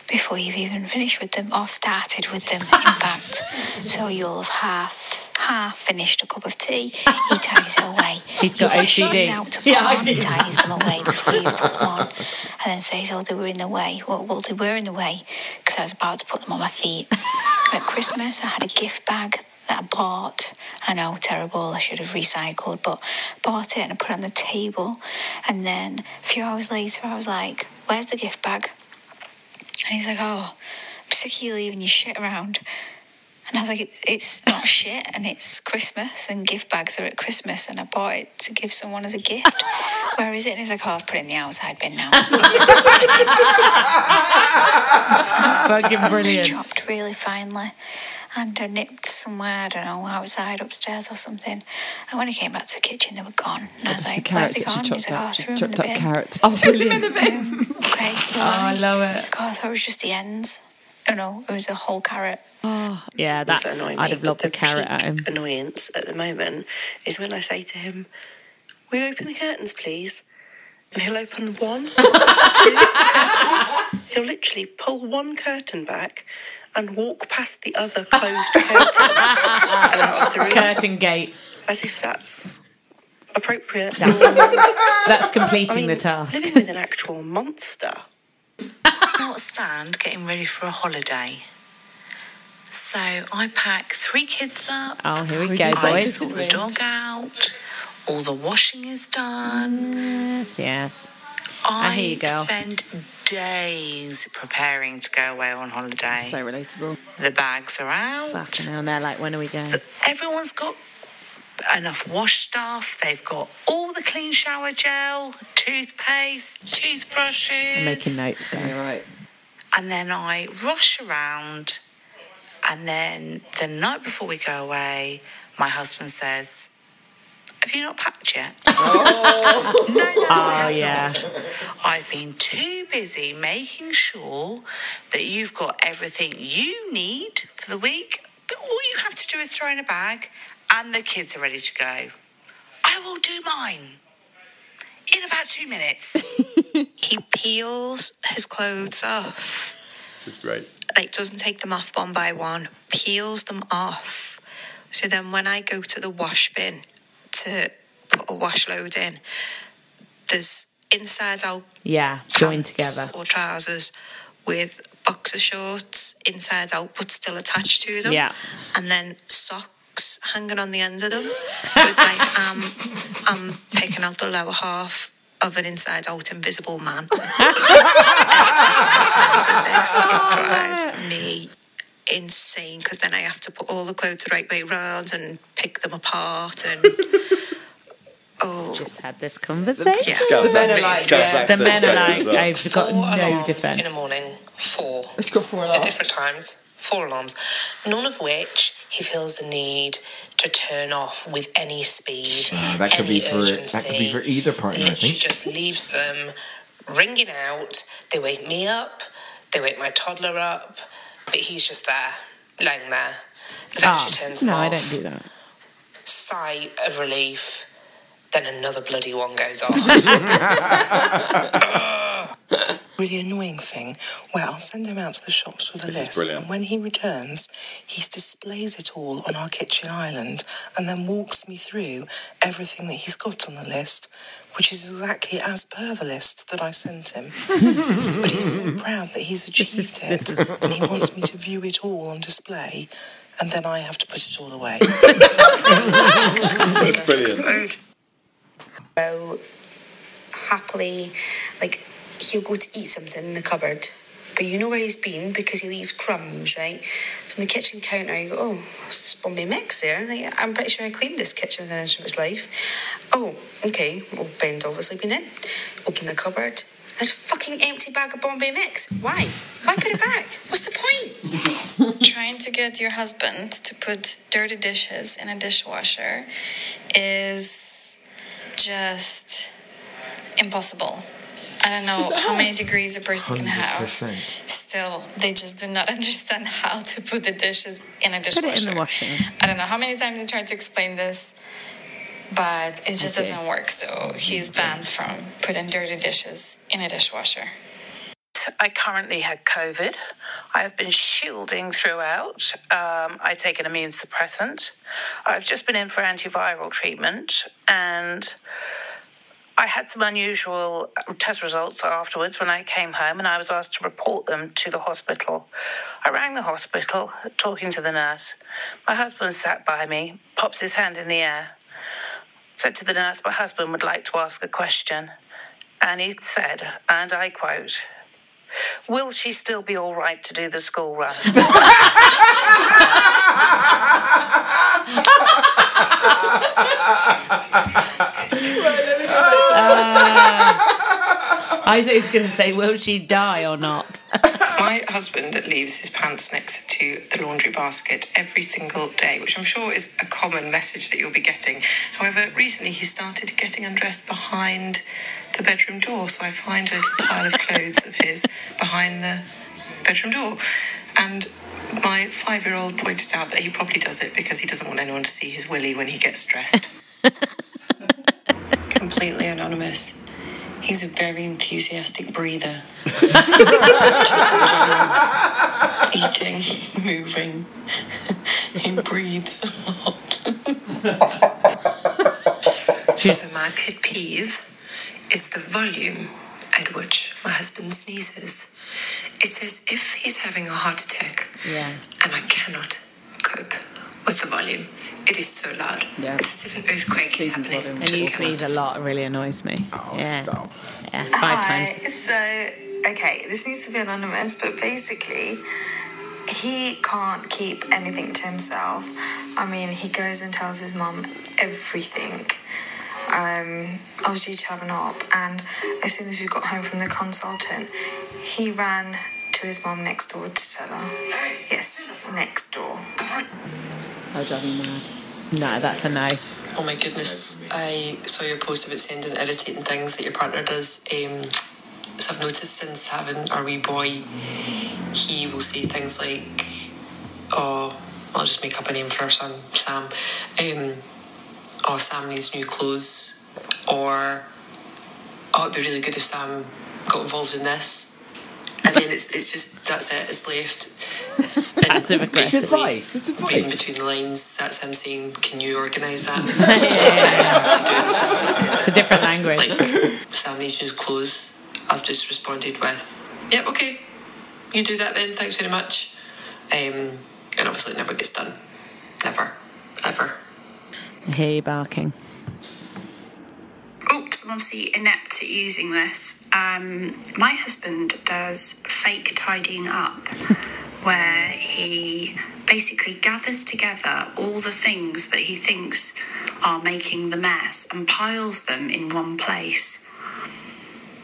before you've even finished with them or started with them, in fact. So you'll have half half finished a cup of tea, he tidies it away. He's got OCD. Out to Yeah, I he do. tidies them away before you put them on. And then says, oh, they were in the way. Well, well they were in the way because I was about to put them on my feet. At Christmas, I had a gift bag that I bought. I know, terrible. I should have recycled, but bought it and I put it on the table. And then a few hours later, I was like, "Where's the gift bag?" And he's like, "Oh, I'm sick of you leaving your shit around." And I was like, "It's not shit, and it's Christmas, and gift bags are at Christmas, and I bought it to give someone as a gift. Where is it?" And he's like, "Oh, I've put it in the outside bin now." Fucking brilliant. chopped really finely and uh, nipped somewhere, I don't know, outside, upstairs or something. And when he came back to the kitchen, they were gone. And I was like, he that she gone? He's like, oh, I threw him in the bin. carrots. Oh, brilliant. Okay. Oh, I love it. God, I thought it was just the ends. Oh no, it was a whole carrot. Oh, yeah, that that annoy me, I'd have but lobbed the carrot peak at him. Annoyance at the moment is when I say to him, "Will you open the curtains, please?" And he'll open one, two curtains. He'll literally pull one curtain back and walk past the other closed curtain and out of the room, Curtain gate. as if that's appropriate. That's, that's completing I mean, the task. living with an actual monster. Not stand getting ready for a holiday. So I pack three kids up. Oh, here we go, boys. I sort the dog out. All the washing is done. Yes, yes. I I hear you, girl. spend days preparing to go away on holiday. So relatable. the bags are out. Fucking hell, they're like, when are we going? Everyone's got enough wash stuff. They've got all the clean shower gel, toothpaste, toothbrushes. I'm making notes, guys. right. And then I rush around, and then the night before we go away, my husband says, "Have you not packed yet?" no, no, I Oh, have ah, yeah. not. I've been too busy making sure that you've got everything you need for the week. But all you have to do is throw in a bag, and the kids are ready to go. I will do mine in about two minutes. He peels his clothes off. It's great. like doesn't take them off one by one, peels them off. So then when I go to the wash bin to put a wash load in, there's inside out Yeah, joined together. or trousers with boxer shorts inside out but still attached to them. Yeah. And then socks hanging on the end of them. So it's like um, I'm picking out the lower half of an inside out invisible man. Every time does this, it drives me insane because then I have to put all the clothes the right way round and pick them apart and Oh, just had this conversation. Yeah. The men are like, yeah. The men are like, I've got Four no alarms defense. in the morning. Four. It's got four At alarms. different times. Four alarms. None of which he feels the need to turn off with any speed. Ah, that could any be for that could be for urgency. either partner. I Literally think. just leaves them ringing out. They wake me up. They wake my toddler up. But he's just there, lying there. Eventually turns no, them I don't do that. Sigh of relief. Then another bloody one goes off. really annoying thing where I'll send him out to the shops with a This is list, and when he returns, he displays it all on our kitchen island and then walks me through everything that he's got on the list, which is exactly as per the list that I sent him. but he's so proud that he's achieved it, and he wants me to view it all on display, and then I have to put it all away. That's brilliant. So happily, like he'll go to eat something in the cupboard, but you know where he's been because he leaves crumbs, right? So on the kitchen counter, you go, "Oh, this Bombay mix there?" Like, I'm pretty sure I cleaned this kitchen within an inch of its life. Oh, okay. Well, Ben's obviously been in. Open the cupboard. There's a fucking empty bag of Bombay mix. Why? Why put it back? What's the point? Trying to get your husband to put dirty dishes in a dishwasher is just impossible. I don't know how many degrees a person can have. Still, they just do not understand how to put the dishes in a dishwasher. Put dishwasher. it in the washing. I don't know how many times I tried to explain this, but it just Okay. doesn't work. So he's banned from putting dirty dishes in a dishwasher. I currently had COVID. I've been shielding throughout. Um, I take an immune suppressant. I've just been in for antiviral treatment and I had some unusual uh, test results afterwards when I came home and I was asked to report them to the hospital. I rang the hospital, talking to the nurse. My husband sat by me, pops his hand in the air, said to the nurse, My husband would like to ask a question. And he said, and I quote, Will she still be all right to do the school run? I Uh, thought he was going to say, will she die or not? My husband leaves his pants next to the laundry basket every single day, which I'm sure is a common message that you'll be getting. However, recently he started getting undressed behind the bedroom door, so I find a little pile of clothes of his behind the bedroom door. And my five year old pointed out that he probably does it because he doesn't want anyone to see his willy when he gets dressed. Completely anonymous. He's a very enthusiastic breather. Just in general. Eating, moving. he breathes a lot. so my pet peeve is the volume at which my husband sneezes. It's as if he's having a heart attack Yeah. and I cannot cope with the volume. It is so loud. Yeah. It's as if an earthquake is happening. And Just you cannot. sneeze a lot. It really annoys me. yeah. Yeah, five Hi. times. So, okay, this needs to be anonymous, but basically, he can't keep anything to himself. I mean, he goes and tells his mum everything. Um, I was due to have an op, and as soon as we got home from the consultant, he ran to his mum next door to tell her. Yes, next door. Oh, drive me mad. No, that's a no. Oh my goodness, I saw your post about sending irritating things that your partner does. Um, so I've noticed since having our wee boy, he will say things like, oh, I'll just make up a name for our son, Sam. Um, oh, Sam needs new clothes. Or, oh, it'd be really good if Sam got involved in this. And then it's, it's just, that's it, it's left. Passive aggressive. It's advice. It's Reading advice. between the lines, that's him saying, "Can you organise that?" Yeah. Which I'm not to do, it's just what he It's a different language. Like Sam needs new clothes. I've just responded with, "Yep, okay, you do that then. Thanks very much." Um, and obviously, it never gets done. Never, ever. I hear you barking. Oops, I'm obviously inept at using this. Um, my husband does fake tidying up, where he basically gathers together all the things that he thinks are making the mess and piles them in one place,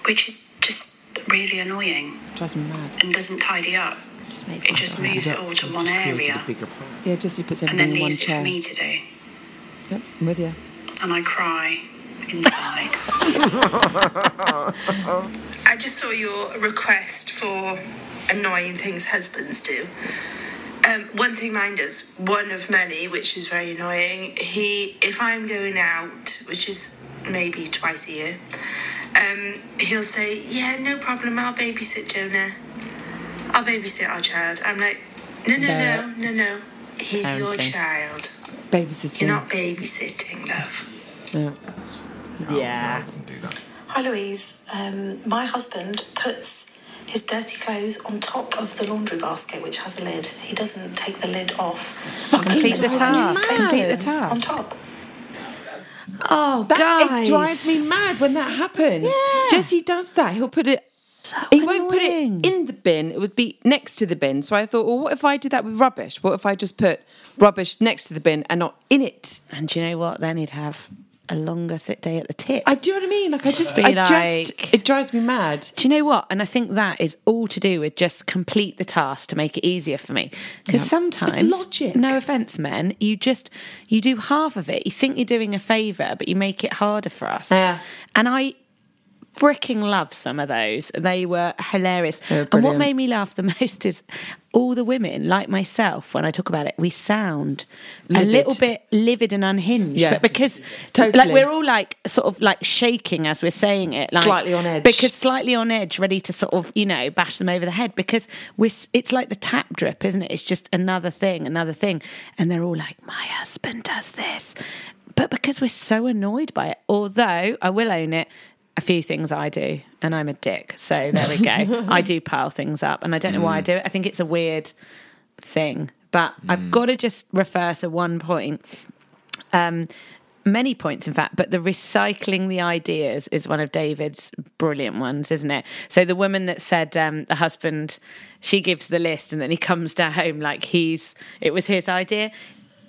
which is just really annoying Drives me mad. and doesn't tidy up. Just It just moves it all to one area Yeah, just he puts and everything then in one leaves it chair. for me to do. Yep, I'm with you. And I cry inside. I just saw your request for annoying things husbands do. Um, one thing mine does, one of many, which is very annoying. He, if I'm going out, which is maybe twice a year, um, he'll say, "Yeah, no problem. I'll babysit Jonah. I'll babysit our child." I'm like, "No, no, no, no, no. He's your child. Babysitting. You're not babysitting, love." Yeah. Yeah. Hi Louise. Um, my husband puts his dirty clothes on top of the laundry basket, which has a lid. He doesn't take the lid off. Complete the task. Complete the task. On top. Oh, That, guys. It drives me mad when that happens. Yeah. Jesse does that. He'll put it. he won't put it in the bin. It would be next to the bin. So I thought, well, what if I did that with rubbish? What if I just put rubbish next to the bin and not in it? And do you know what? Then he'd have a longer thick day at the tip. I do you know what I mean. Like I just, I like- just, it drives me mad. Do you know what? And I think that is all to do with just complete the task to make it easier for me. Because Yeah. sometimes, It's logic. no offense, men, you just you do half of it. You think you're doing a favor, but you make it harder for us. Yeah. And I freaking love some of those. They were hilarious. They were and what made me laugh the most is all the women, like myself, when I talk about it, we sound a little bit livid and unhinged. Yeah. But because Totally. like we're all like sort of like shaking as we're saying it. Like, Slightly on edge. Because slightly on edge, ready to sort of, you know, bash them over the head because we're, it's like the tap drip, isn't it? It's just another thing, another thing. And they're all like, my husband does this. But because we're so annoyed by it, although I will own it, a few things I do, and I'm a dick. So there we go. I do pile things up, and I don't know why I do it. I think it's a weird thing. But I've got to just refer to one point um, many points, in fact, but the recycling the ideas is one of David's brilliant ones, isn't it? So the woman that said um, the husband, she gives the list and then he comes down home like he's, it was his idea.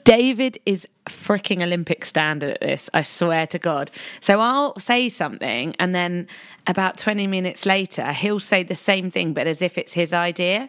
David is freaking Olympic standard at this, I swear to God. So I'll say something and then about 20 minutes later, he'll say the same thing, but as if it's his idea.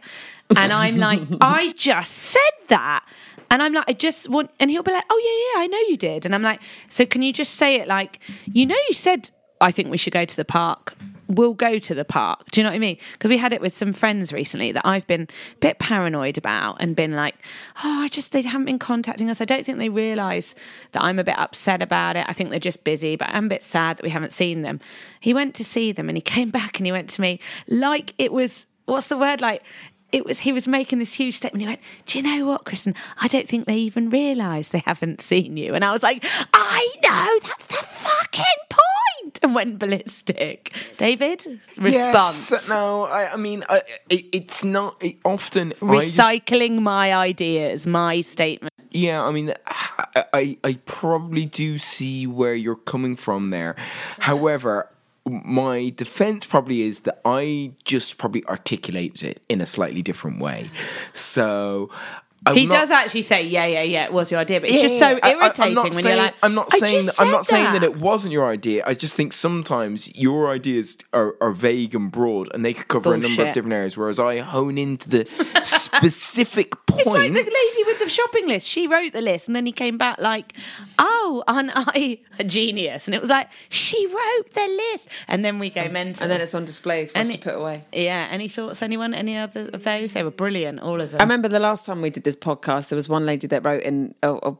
And I'm like, I just said that. And I'm like, I just want, and he'll be like, oh, yeah, yeah, I know you did. And I'm like, so can you just say it like, you know, you said, I think we should go to the park. We'll go to the park. Do you know what I mean? Because we had it with some friends recently that I've been a bit paranoid about and been like, oh, I just, they haven't been contacting us. I don't think they realise that I'm a bit upset about it. I think they're just busy, but I'm a bit sad that we haven't seen them. He went to see them and he came back and he went to me like it was, what's the word? Like, it was he was making this huge statement. He went, "Do you know what, Kristen? I don't think they even realise they haven't seen you." And I was like, "I know that's the fucking point," and went ballistic. David, response. Yes, no, I, I mean, I, it, it's not it often. I just- Recycling my ideas, my statement. Yeah, I mean, I, I I probably do see where you're coming from there. However, my defense probably is that I just probably articulated it in a slightly different way. So. I'm he not- does actually say, "Yeah, yeah, yeah, it was your idea," but it's Yeah, just so I- I- irritating I'm not when saying, you're like, I'm not "I saying just that, I'm not said saying that that." it wasn't your idea. I just think sometimes your ideas are, are vague and broad, and they could cover a number of different areas. Whereas I hone into the specific point. It's like the lady with the shopping list. She wrote the list, and then he came back like, "Oh, aren't I a genius?" And it was like, "She wrote the list," and then we go mental. And then it's on display for us Any- to put away. Yeah. Any thoughts? Anyone? Any other of those? They were brilliant. All of them. I remember the last time we did this podcast, there was one lady that wrote in, or, or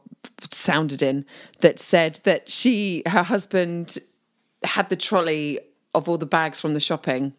sounded in, that said that she, her husband, had the trolley of all the bags from the shopping,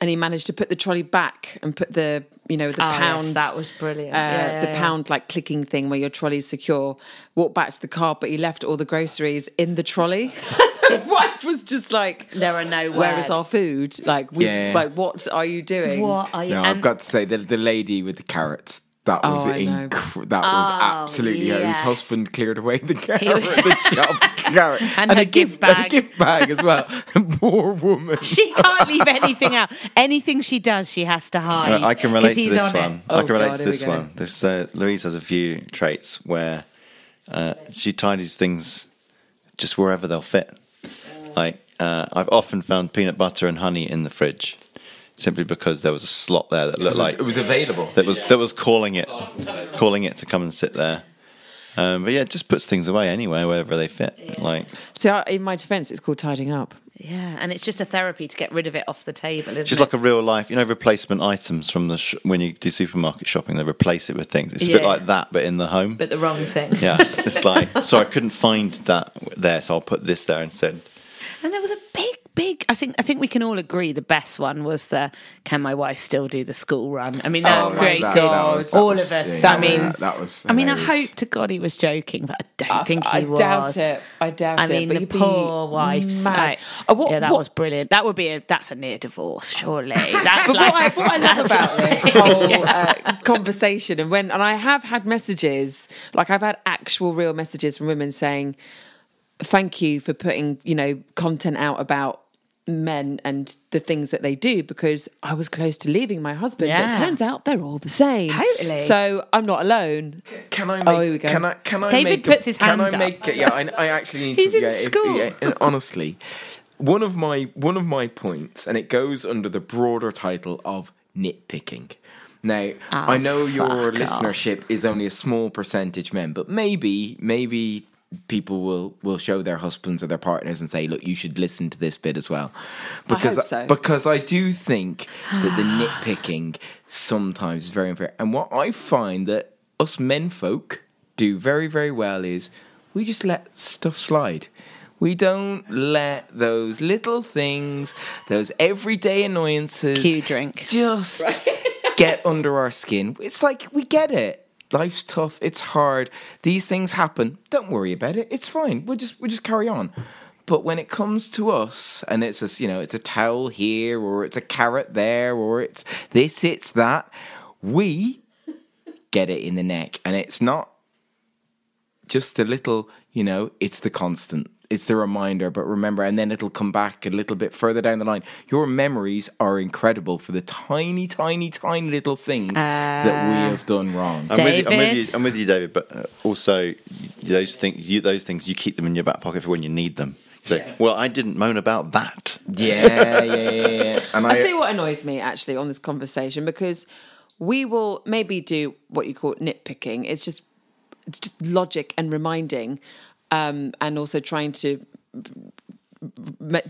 and he managed to put the trolley back and put the, you know, the Oh, yes, pound. that was brilliant. Uh, Yeah, yeah, the yeah. pound like clicking thing where your trolley's secure. Walked back to the car, but he left all the groceries in the trolley. the wife was just like, "There are no. Where words. is our food? Like, we, Yeah. like, what are you doing? What are you? No, I've got to say the the lady with the carrots. That was Oh, I inc- that was Oh, absolutely her. Whose husband cleared away the carrot, the chopped carrot, And her a gift gift and a gift bag as well. Poor woman. She can't leave anything out. Anything she does, she has to hide. Uh, I can relate to this on it. one. Oh, I can relate God, to this one. This uh, Louise has a few traits where uh, she tidies things just wherever they'll fit. Like uh, I've often found peanut butter and honey in the fridge, simply because there was a slot there that looked was- like it was available. That was that was calling it, calling it to come and sit there. Um, but yeah, it just puts things away anywhere wherever they fit. Like See, in my defence, it's called tidying up. Yeah, and it's just a therapy to get rid of it off the table, isn't just it? like a real life, you know, replacement items from the sh- when you do supermarket shopping, they replace it with things. It's a bit like that, but in the home. but the wrong thing. Yeah, it's like so I couldn't find that there, so I'll put this there instead. And there was a big, big. I think. I think we can all agree the best one was the "Can my wife still do the school run?" I mean, that Oh created God. That all was- of us. yeah, that means. that was I mean, I hope to God he was joking, but I don't think he was. I was. doubt it. I doubt I it, mean, but the poor wife's. mad. Right. Uh, what- yeah, that what- was brilliant. That would be a. That's a near divorce, surely. That's but like. what, I, what I love about like- this whole Yeah. uh, conversation, and when and I have had messages, like I've had actual real messages from women saying, "Thank you for putting you know content out about." men and the things that they do because I was close to leaving my husband but it turns out they're all the same Totally. so I'm not alone Can I make? oh here we go Can I? Can I David make? puts his hand can hand I up. make? Yeah, I, I actually need He's to. in yeah, if- school. yeah, and honestly, one of my one of my points, and it goes under the broader title of nitpicking. Now, ah, I know your fuck off. listenership is only a small percentage men, but maybe, maybe people will will show their husbands or their partners and say, "Look, you should listen to this bit as well," I because hope so. because I do think that the nitpicking sometimes is very unfair. And what I find that us men folk do very very well is we just let stuff slide. We don't let those little things, those everyday annoyances, Cue drink. just get under our skin. It's like we get it. Life's tough. It's hard. These things happen. Don't worry about it. It's fine. We'll just we'll just carry on. But when it comes to us, and it's a you know it's a towel here, or it's a carrot there, or it's this, it's that, we get it in the neck, and it's not just a little. You know, it's the constant. It's the reminder, but remember, and then it'll come back a little bit further down the line. Your memories are incredible for the tiny, tiny, tiny little things that we have done wrong. I'm with, you, I'm with David? you. I'm with you, David. But uh, also, those things, you, those things, you keep them in your back pocket for when you need them. You say, "Well, I didn't moan about that." Yeah, yeah, yeah, yeah. And I'll I, tell you what annoys me actually on this conversation because we will maybe do what you call nitpicking. It's just it's just logic and reminding, um, and also trying to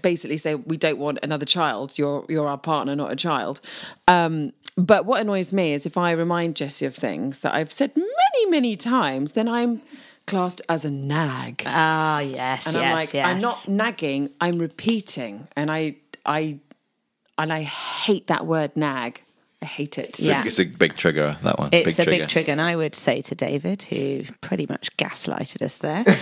basically say we don't want another child. You're you're our partner, not a child. Um, but what annoys me is if I remind Jessie of things that I've said many many times, then I'm classed as a nag. Ah, yes, and yes, I'm like, yes. I'm not nagging, I'm repeating, and I, I, and I hate that word nag. I hate it. It's, a, it's a big trigger. That one. It's big a big trigger, and I would say to David, who pretty much gaslighted us there. yeah,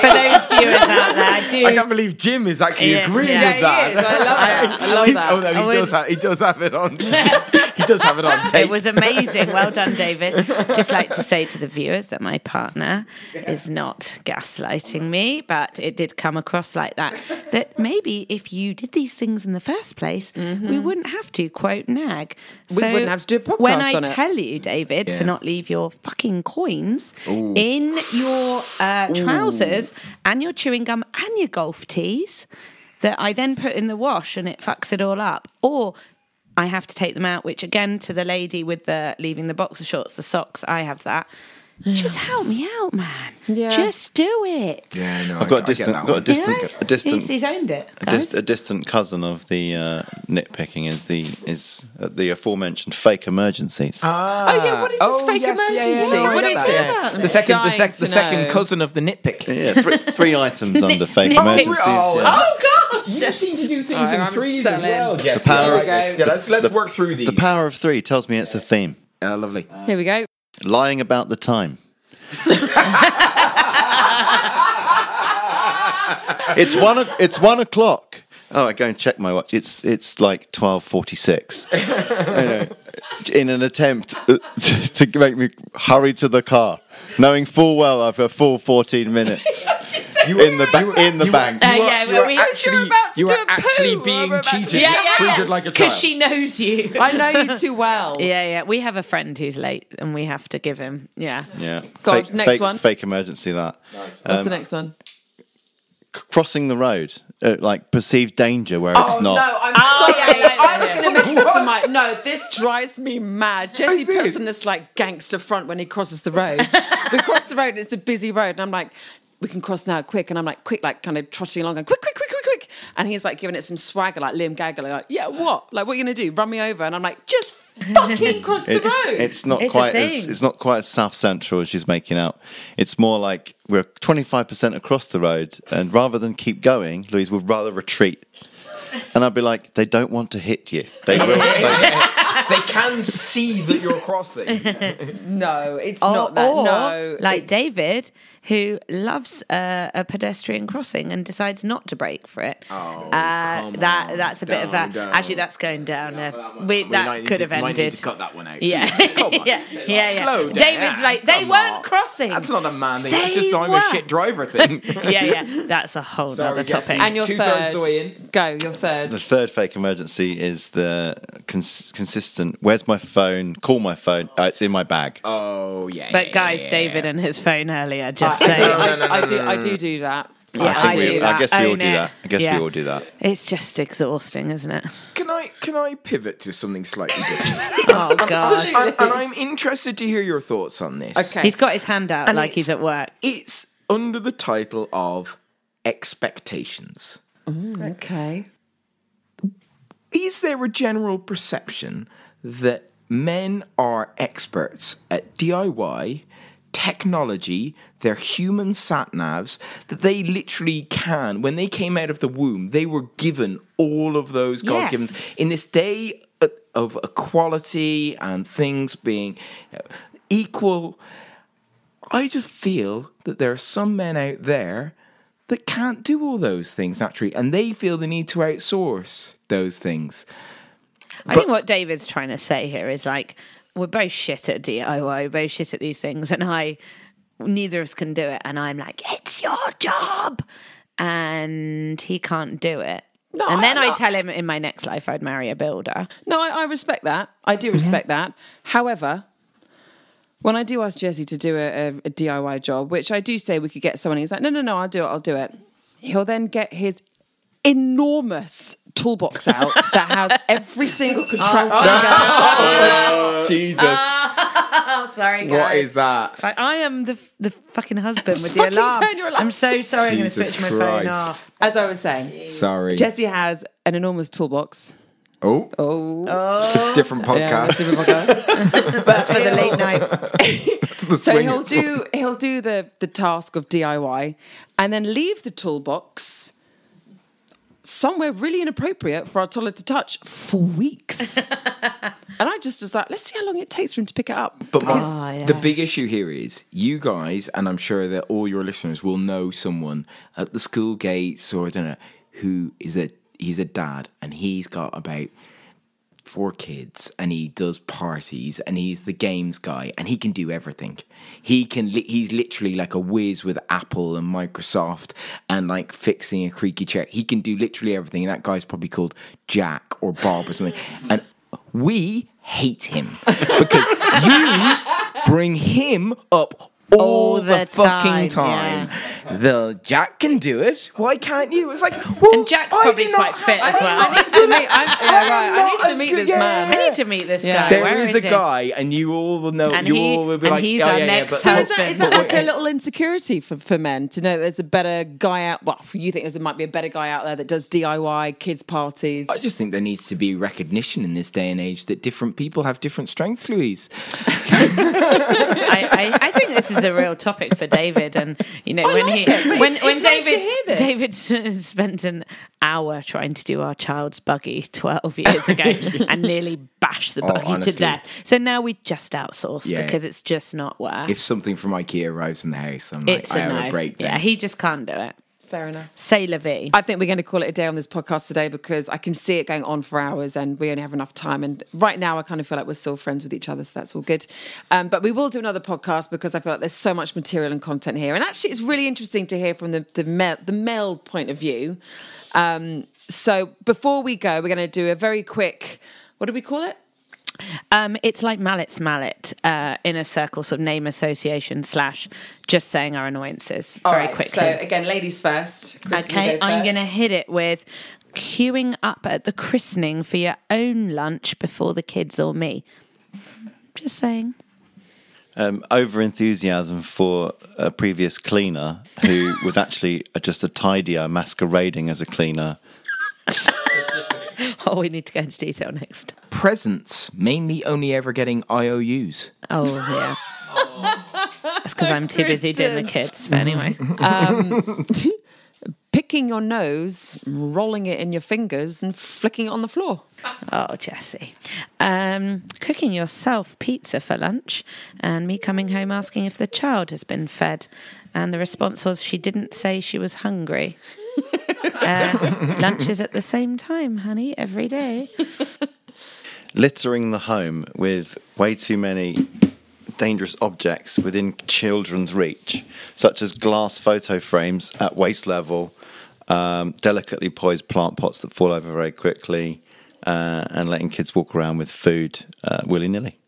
for those viewers out there, I do. I can't believe Jim is actually Yeah, agreeing yeah, with he that. is. I love that. I love that. Oh no, he I does. Have, he does have it on. he does have it on tape. It was amazing. Well done, David. Just like to say to the viewers that my partner is not gaslighting me, but it did come across like that. That maybe if you did these things in the first place, we mm-hmm. Wouldn't have to quote nag. We wouldn't have to do a podcast When I on it. tell you, David, Yeah. to not leave your fucking coins in your uh, trousers and your chewing gum and your golf tees, that I then put in the wash and it fucks it all up, or I have to take them out, which again to the lady with the leaving the boxer shorts, the socks, I have that. Just help me out, man. Yeah. Just do it. Yeah, no, I've got a distant, got a distant, You know? a distant, He's, he's owned it. a, guys. dis- a distant cousin of the uh, nitpicking is the is uh, the aforementioned fake emergencies. Ah, Oh, yeah, what is this fake yes, yeah, yeah, yeah, I What that, that? The second, the, sec- the second cousin of the nitpick. yeah, three, three items under fake Nitpick. emergencies. Oh, yeah. Oh God! You seem to do things Alright, in I'm threes selling. as well, Jess. The power yeah, of- let's- yeah, let's let's work through these. The power of three tells me it's a theme. Uh, lovely. Here we go. Lying about the time. it's one. o- It's one o'clock. Oh, I go and check my watch. It's it's like twelve forty six. In an attempt uh, to, to make me hurry to the car, knowing full well I've a full fourteen minutes in the ba- in the bank. Uh, You are- yeah, you well, are we- actually, to You do a actually poo, being or about to- cheated, treated like a Because she knows you. I know you too well. Yeah, yeah. We have a friend who's late, and we have to give him. Yeah. Yeah. Go on, fake, next fake, one. Fake emergency. That. What's Um, the next one? Crossing the road, uh, like perceived danger where Oh it's not. no, I'm Oh, sorry. yeah, yeah, yeah, I was going to mention this to my. No, this drives me mad. Jesse puts on this like gangster front when he crosses the road. we cross the road. It's a busy road, and I'm like, we can cross now, quick. And I'm like, quick, like kind of trotting along, going quick, quick, quick, quick, quick. And he's like giving it some swagger, like Liam Gallagher, like, yeah, what? Like, what are you going to do? Run me over? And I'm like, just fucking cross the It's, road. it's not It's quite as it's not quite as south central as she's making out. It's more like we're twenty five percent across the road, and rather than keep going, Louise would rather retreat. And I'd be like, they don't want to hit you. They will. they- they can see that you're crossing. no, it's Or, not that. or, no, like David, who loves uh, a pedestrian crossing and decides not to brake for it. Oh, uh, come that on. that's a bit of a. Don't, don't. Actually, that's going down. there. we, We that might could to- have might need ended. to cut that one out. Yeah, Come on. yeah, yeah, yeah. Slow down. David's like they Come weren't on. crossing. That's not a man thing. That's They just I'm a shit driver thing. yeah, yeah. That's a whole Sorry, other topic. and your Two-thirds third. the way in. Go, your third. the third fake emergency is the cons- consistent. Where's my phone? Call my phone. Uh, it's in my bag. Oh yeah. But guys, yeah, David and his phone earlier just I, I do, saying. I, no, no, I do, no, I do do that. Yeah, I, think I we, do I guess we all Own do it. that. I guess Yeah. we all do that. It's just exhausting, isn't it? Can I can I pivot to something slightly different? Oh God! and, and I'm interested to hear your thoughts on this. Okay. He's got his hand out And like he's it's- at work. It's under the title of expectations. Okay. Is there a general perception that men are experts at DIY, technology, their human sat navs, that they literally can, when they came out of the womb, they were given all of those God given. In this day of- of equality and things being uh, equal, I just feel that there are some men out there that can't do all those things naturally, and they feel the need to outsource those things. I think what David's trying to say here is like we're both shit at DIY, we're both shit at these things, and I neither of us can do it, and I'm like, it's your job, and he can't do it. No, and then I- I, tell him in my next life I'd marry a builder. No, I, I respect that. I do respect that. However, when I do ask Jesse to do a, a, a DIY job, which I do say we could get someone, he's like, no, no, no, I'll do it, I'll do it. He'll then get his enormous toolbox out that has every single oh contraption. Jesus. oh, sorry, guys. What is that? Fuck, I am the the fucking husband with the alarm. turn your alarm. I'm so sorry. I'm going to Jesus switch my phone off. As I was saying, Sorry. Jesse has an enormous toolbox. oh, Oh, oh. different yeah, podcast. that's different podcast. but For the late night. the So he'll do he'll do the the task of DIY and then leave the toolbox somewhere really inappropriate for our toddler to touch for weeks. and I just was like, let's see how long it takes for him to pick it up. But my, Oh, yeah. the big issue here is you guys, and I'm sure that all your listeners will know someone at the school gates or I don't know who is a he's a dad and he's got about four kids and he does parties and he's the games guy and he can do everything. He can li- he's literally like a whiz with Apple and Microsoft and like fixing a creaky chair. He can do literally everything. And that guy's probably called Jack or Bob or something. And we hate him because you bring him up all, All the, the fucking time, time. The Jack can do it. Why can't you? It's like, well, And Jack's I probably do not quite fit have- as well. I need to meet. I'm, yeah, I am right. I need to meet good- this yeah. man. I need to meet this Yeah. guy. There Where is is a guy, and you all will know. And you he- all will be and like, he's oh, our yeah, next yeah, but, So is that, that like a little insecurity for, for men to know that there's a better guy out? Well, you think there might be a better guy out there that does DIY kids parties? I just think there needs to be recognition in this day and age that different people have different strengths, Louise. I, I, I think this is a real topic for David, and you know when like he it, when when it's nice to David. David spent an hour trying to do our child's buggy twelve years ago and nearly bashed the Oh, buggy honestly. to death. So now we just outsource Yeah. because it's just not work. If something from IKEA arrives in the house, I'm like, it's I have no. a break. Then. Yeah, he just can't do it. Fair enough. Say la vie. I think we're going to call it a day on this podcast today because I can see it going on for hours and we only have enough time. And right now, I kind of feel like we're still friends with each other, so that's all good. Um, but we will do another podcast because I feel like there's so much material and content here. And actually, it's really interesting to hear from the the male, the male point of view. Um, so before we go, we're going to do a very quick. What do we call it? Um, it's like Mallet's Mallet uh, in a circle, sort of name association slash just saying our annoyances All very right, quickly. So again, ladies first. Kristen, okay, you go I'm going to hit it with queuing up at the christening for your own lunch before the kids or me. Just saying. Um, over enthusiasm for a previous cleaner who was actually just a tidier masquerading as a cleaner. Oh, we need to go into detail next. Presents, mainly only ever getting IOUs. Oh, yeah. That's because I'm too busy doing the kids. But anyway. Um, picking your nose, rolling it in your fingers, and flicking it on the floor. Oh, Jesse. Um, cooking yourself pizza for lunch, and me coming home asking if the child has been fed. And the response was she didn't say she was hungry. Uh, lunch is at the same time, honey, every day. Littering the home with way too many dangerous objects within children's reach, such as glass photo frames at waist level, um, delicately poised plant pots that fall over very quickly, uh, and letting kids walk around with food uh, willy nilly.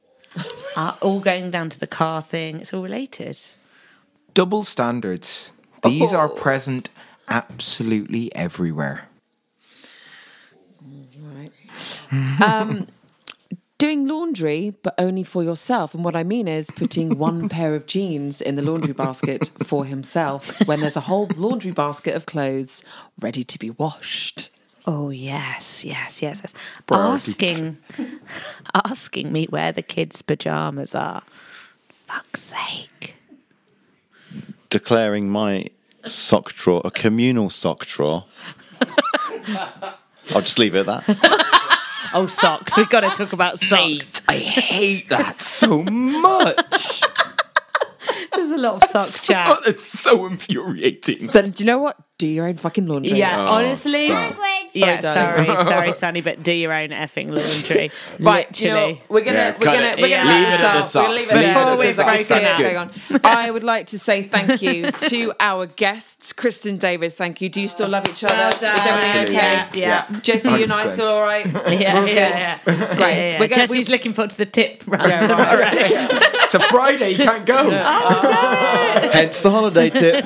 Uh, all going down to the car thing. It's all related. Double standards. These are present absolutely everywhere. Um, doing laundry, but only for yourself. And what I mean is putting one pair of jeans in the laundry basket for himself when there's a whole laundry basket of clothes ready to be washed. Oh yes, yes, yes, yes. Priorities. Asking, asking me where the kids' pajamas are. Fuck's sake. Declaring my sock drawer a communal sock drawer. I'll just leave it at that. Oh, socks. We've got to talk about socks. I hate that so much. There's a lot of sock chat. It's so infuriating. Then do you know what? Do your own fucking laundry. Yeah, Oh, honestly. stop. Yeah, Sorry, sorry, darling. sorry, Sunny, but do your own effing laundry. Right, you know, we're gonna Yeah, we're cut gonna it. we're gonna Yeah. leave Leave this it at the up. We're gonna leave it there Before we because I break can see it it up. on. I would like to say thank you to our guests, Kristen, David. Thank you. Do you still love each other? Well Is done. everything okay? Yeah, yeah. Jesse, you and I 100%. still all right? Yeah, We're yeah, good? yeah. Great. Yeah, yeah, yeah. We're gonna- Jesse's looking forward to the tip round Yeah, tomorrow. right. It's a Friday, you can't go. Oh, uh, Hence the holiday tip.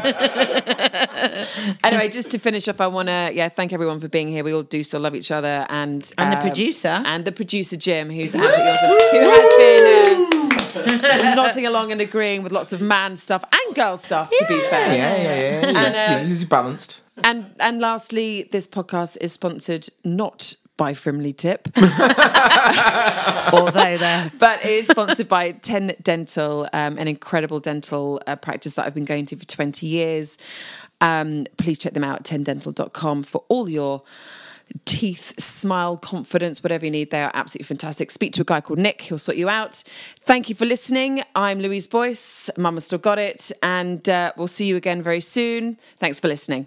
anyway, just to finish up, I want to yeah thank everyone for being here. We all do still love each other, and And the um, producer. and the producer Jim, who's absolutely awesome, who has been uh, nodding along and agreeing with lots of man stuff and girl stuff. To be fair, Yeah, yeah, yeah. And, Yes, um, he's balanced. And and lastly, this podcast is sponsored not by Frimley Tip, Although they're but it is sponsored by Ten Dental, um, an incredible dental uh, practice that I've been going to for 20 years. Um, please check them out at tendental.com for all your teeth, smile, confidence, whatever you need. They are absolutely fantastic. Speak to a guy called Nick, he'll sort you out. Thank you for listening. I'm Louise Boyce. Mama still got it. And uh, we'll see you again very soon. Thanks for listening.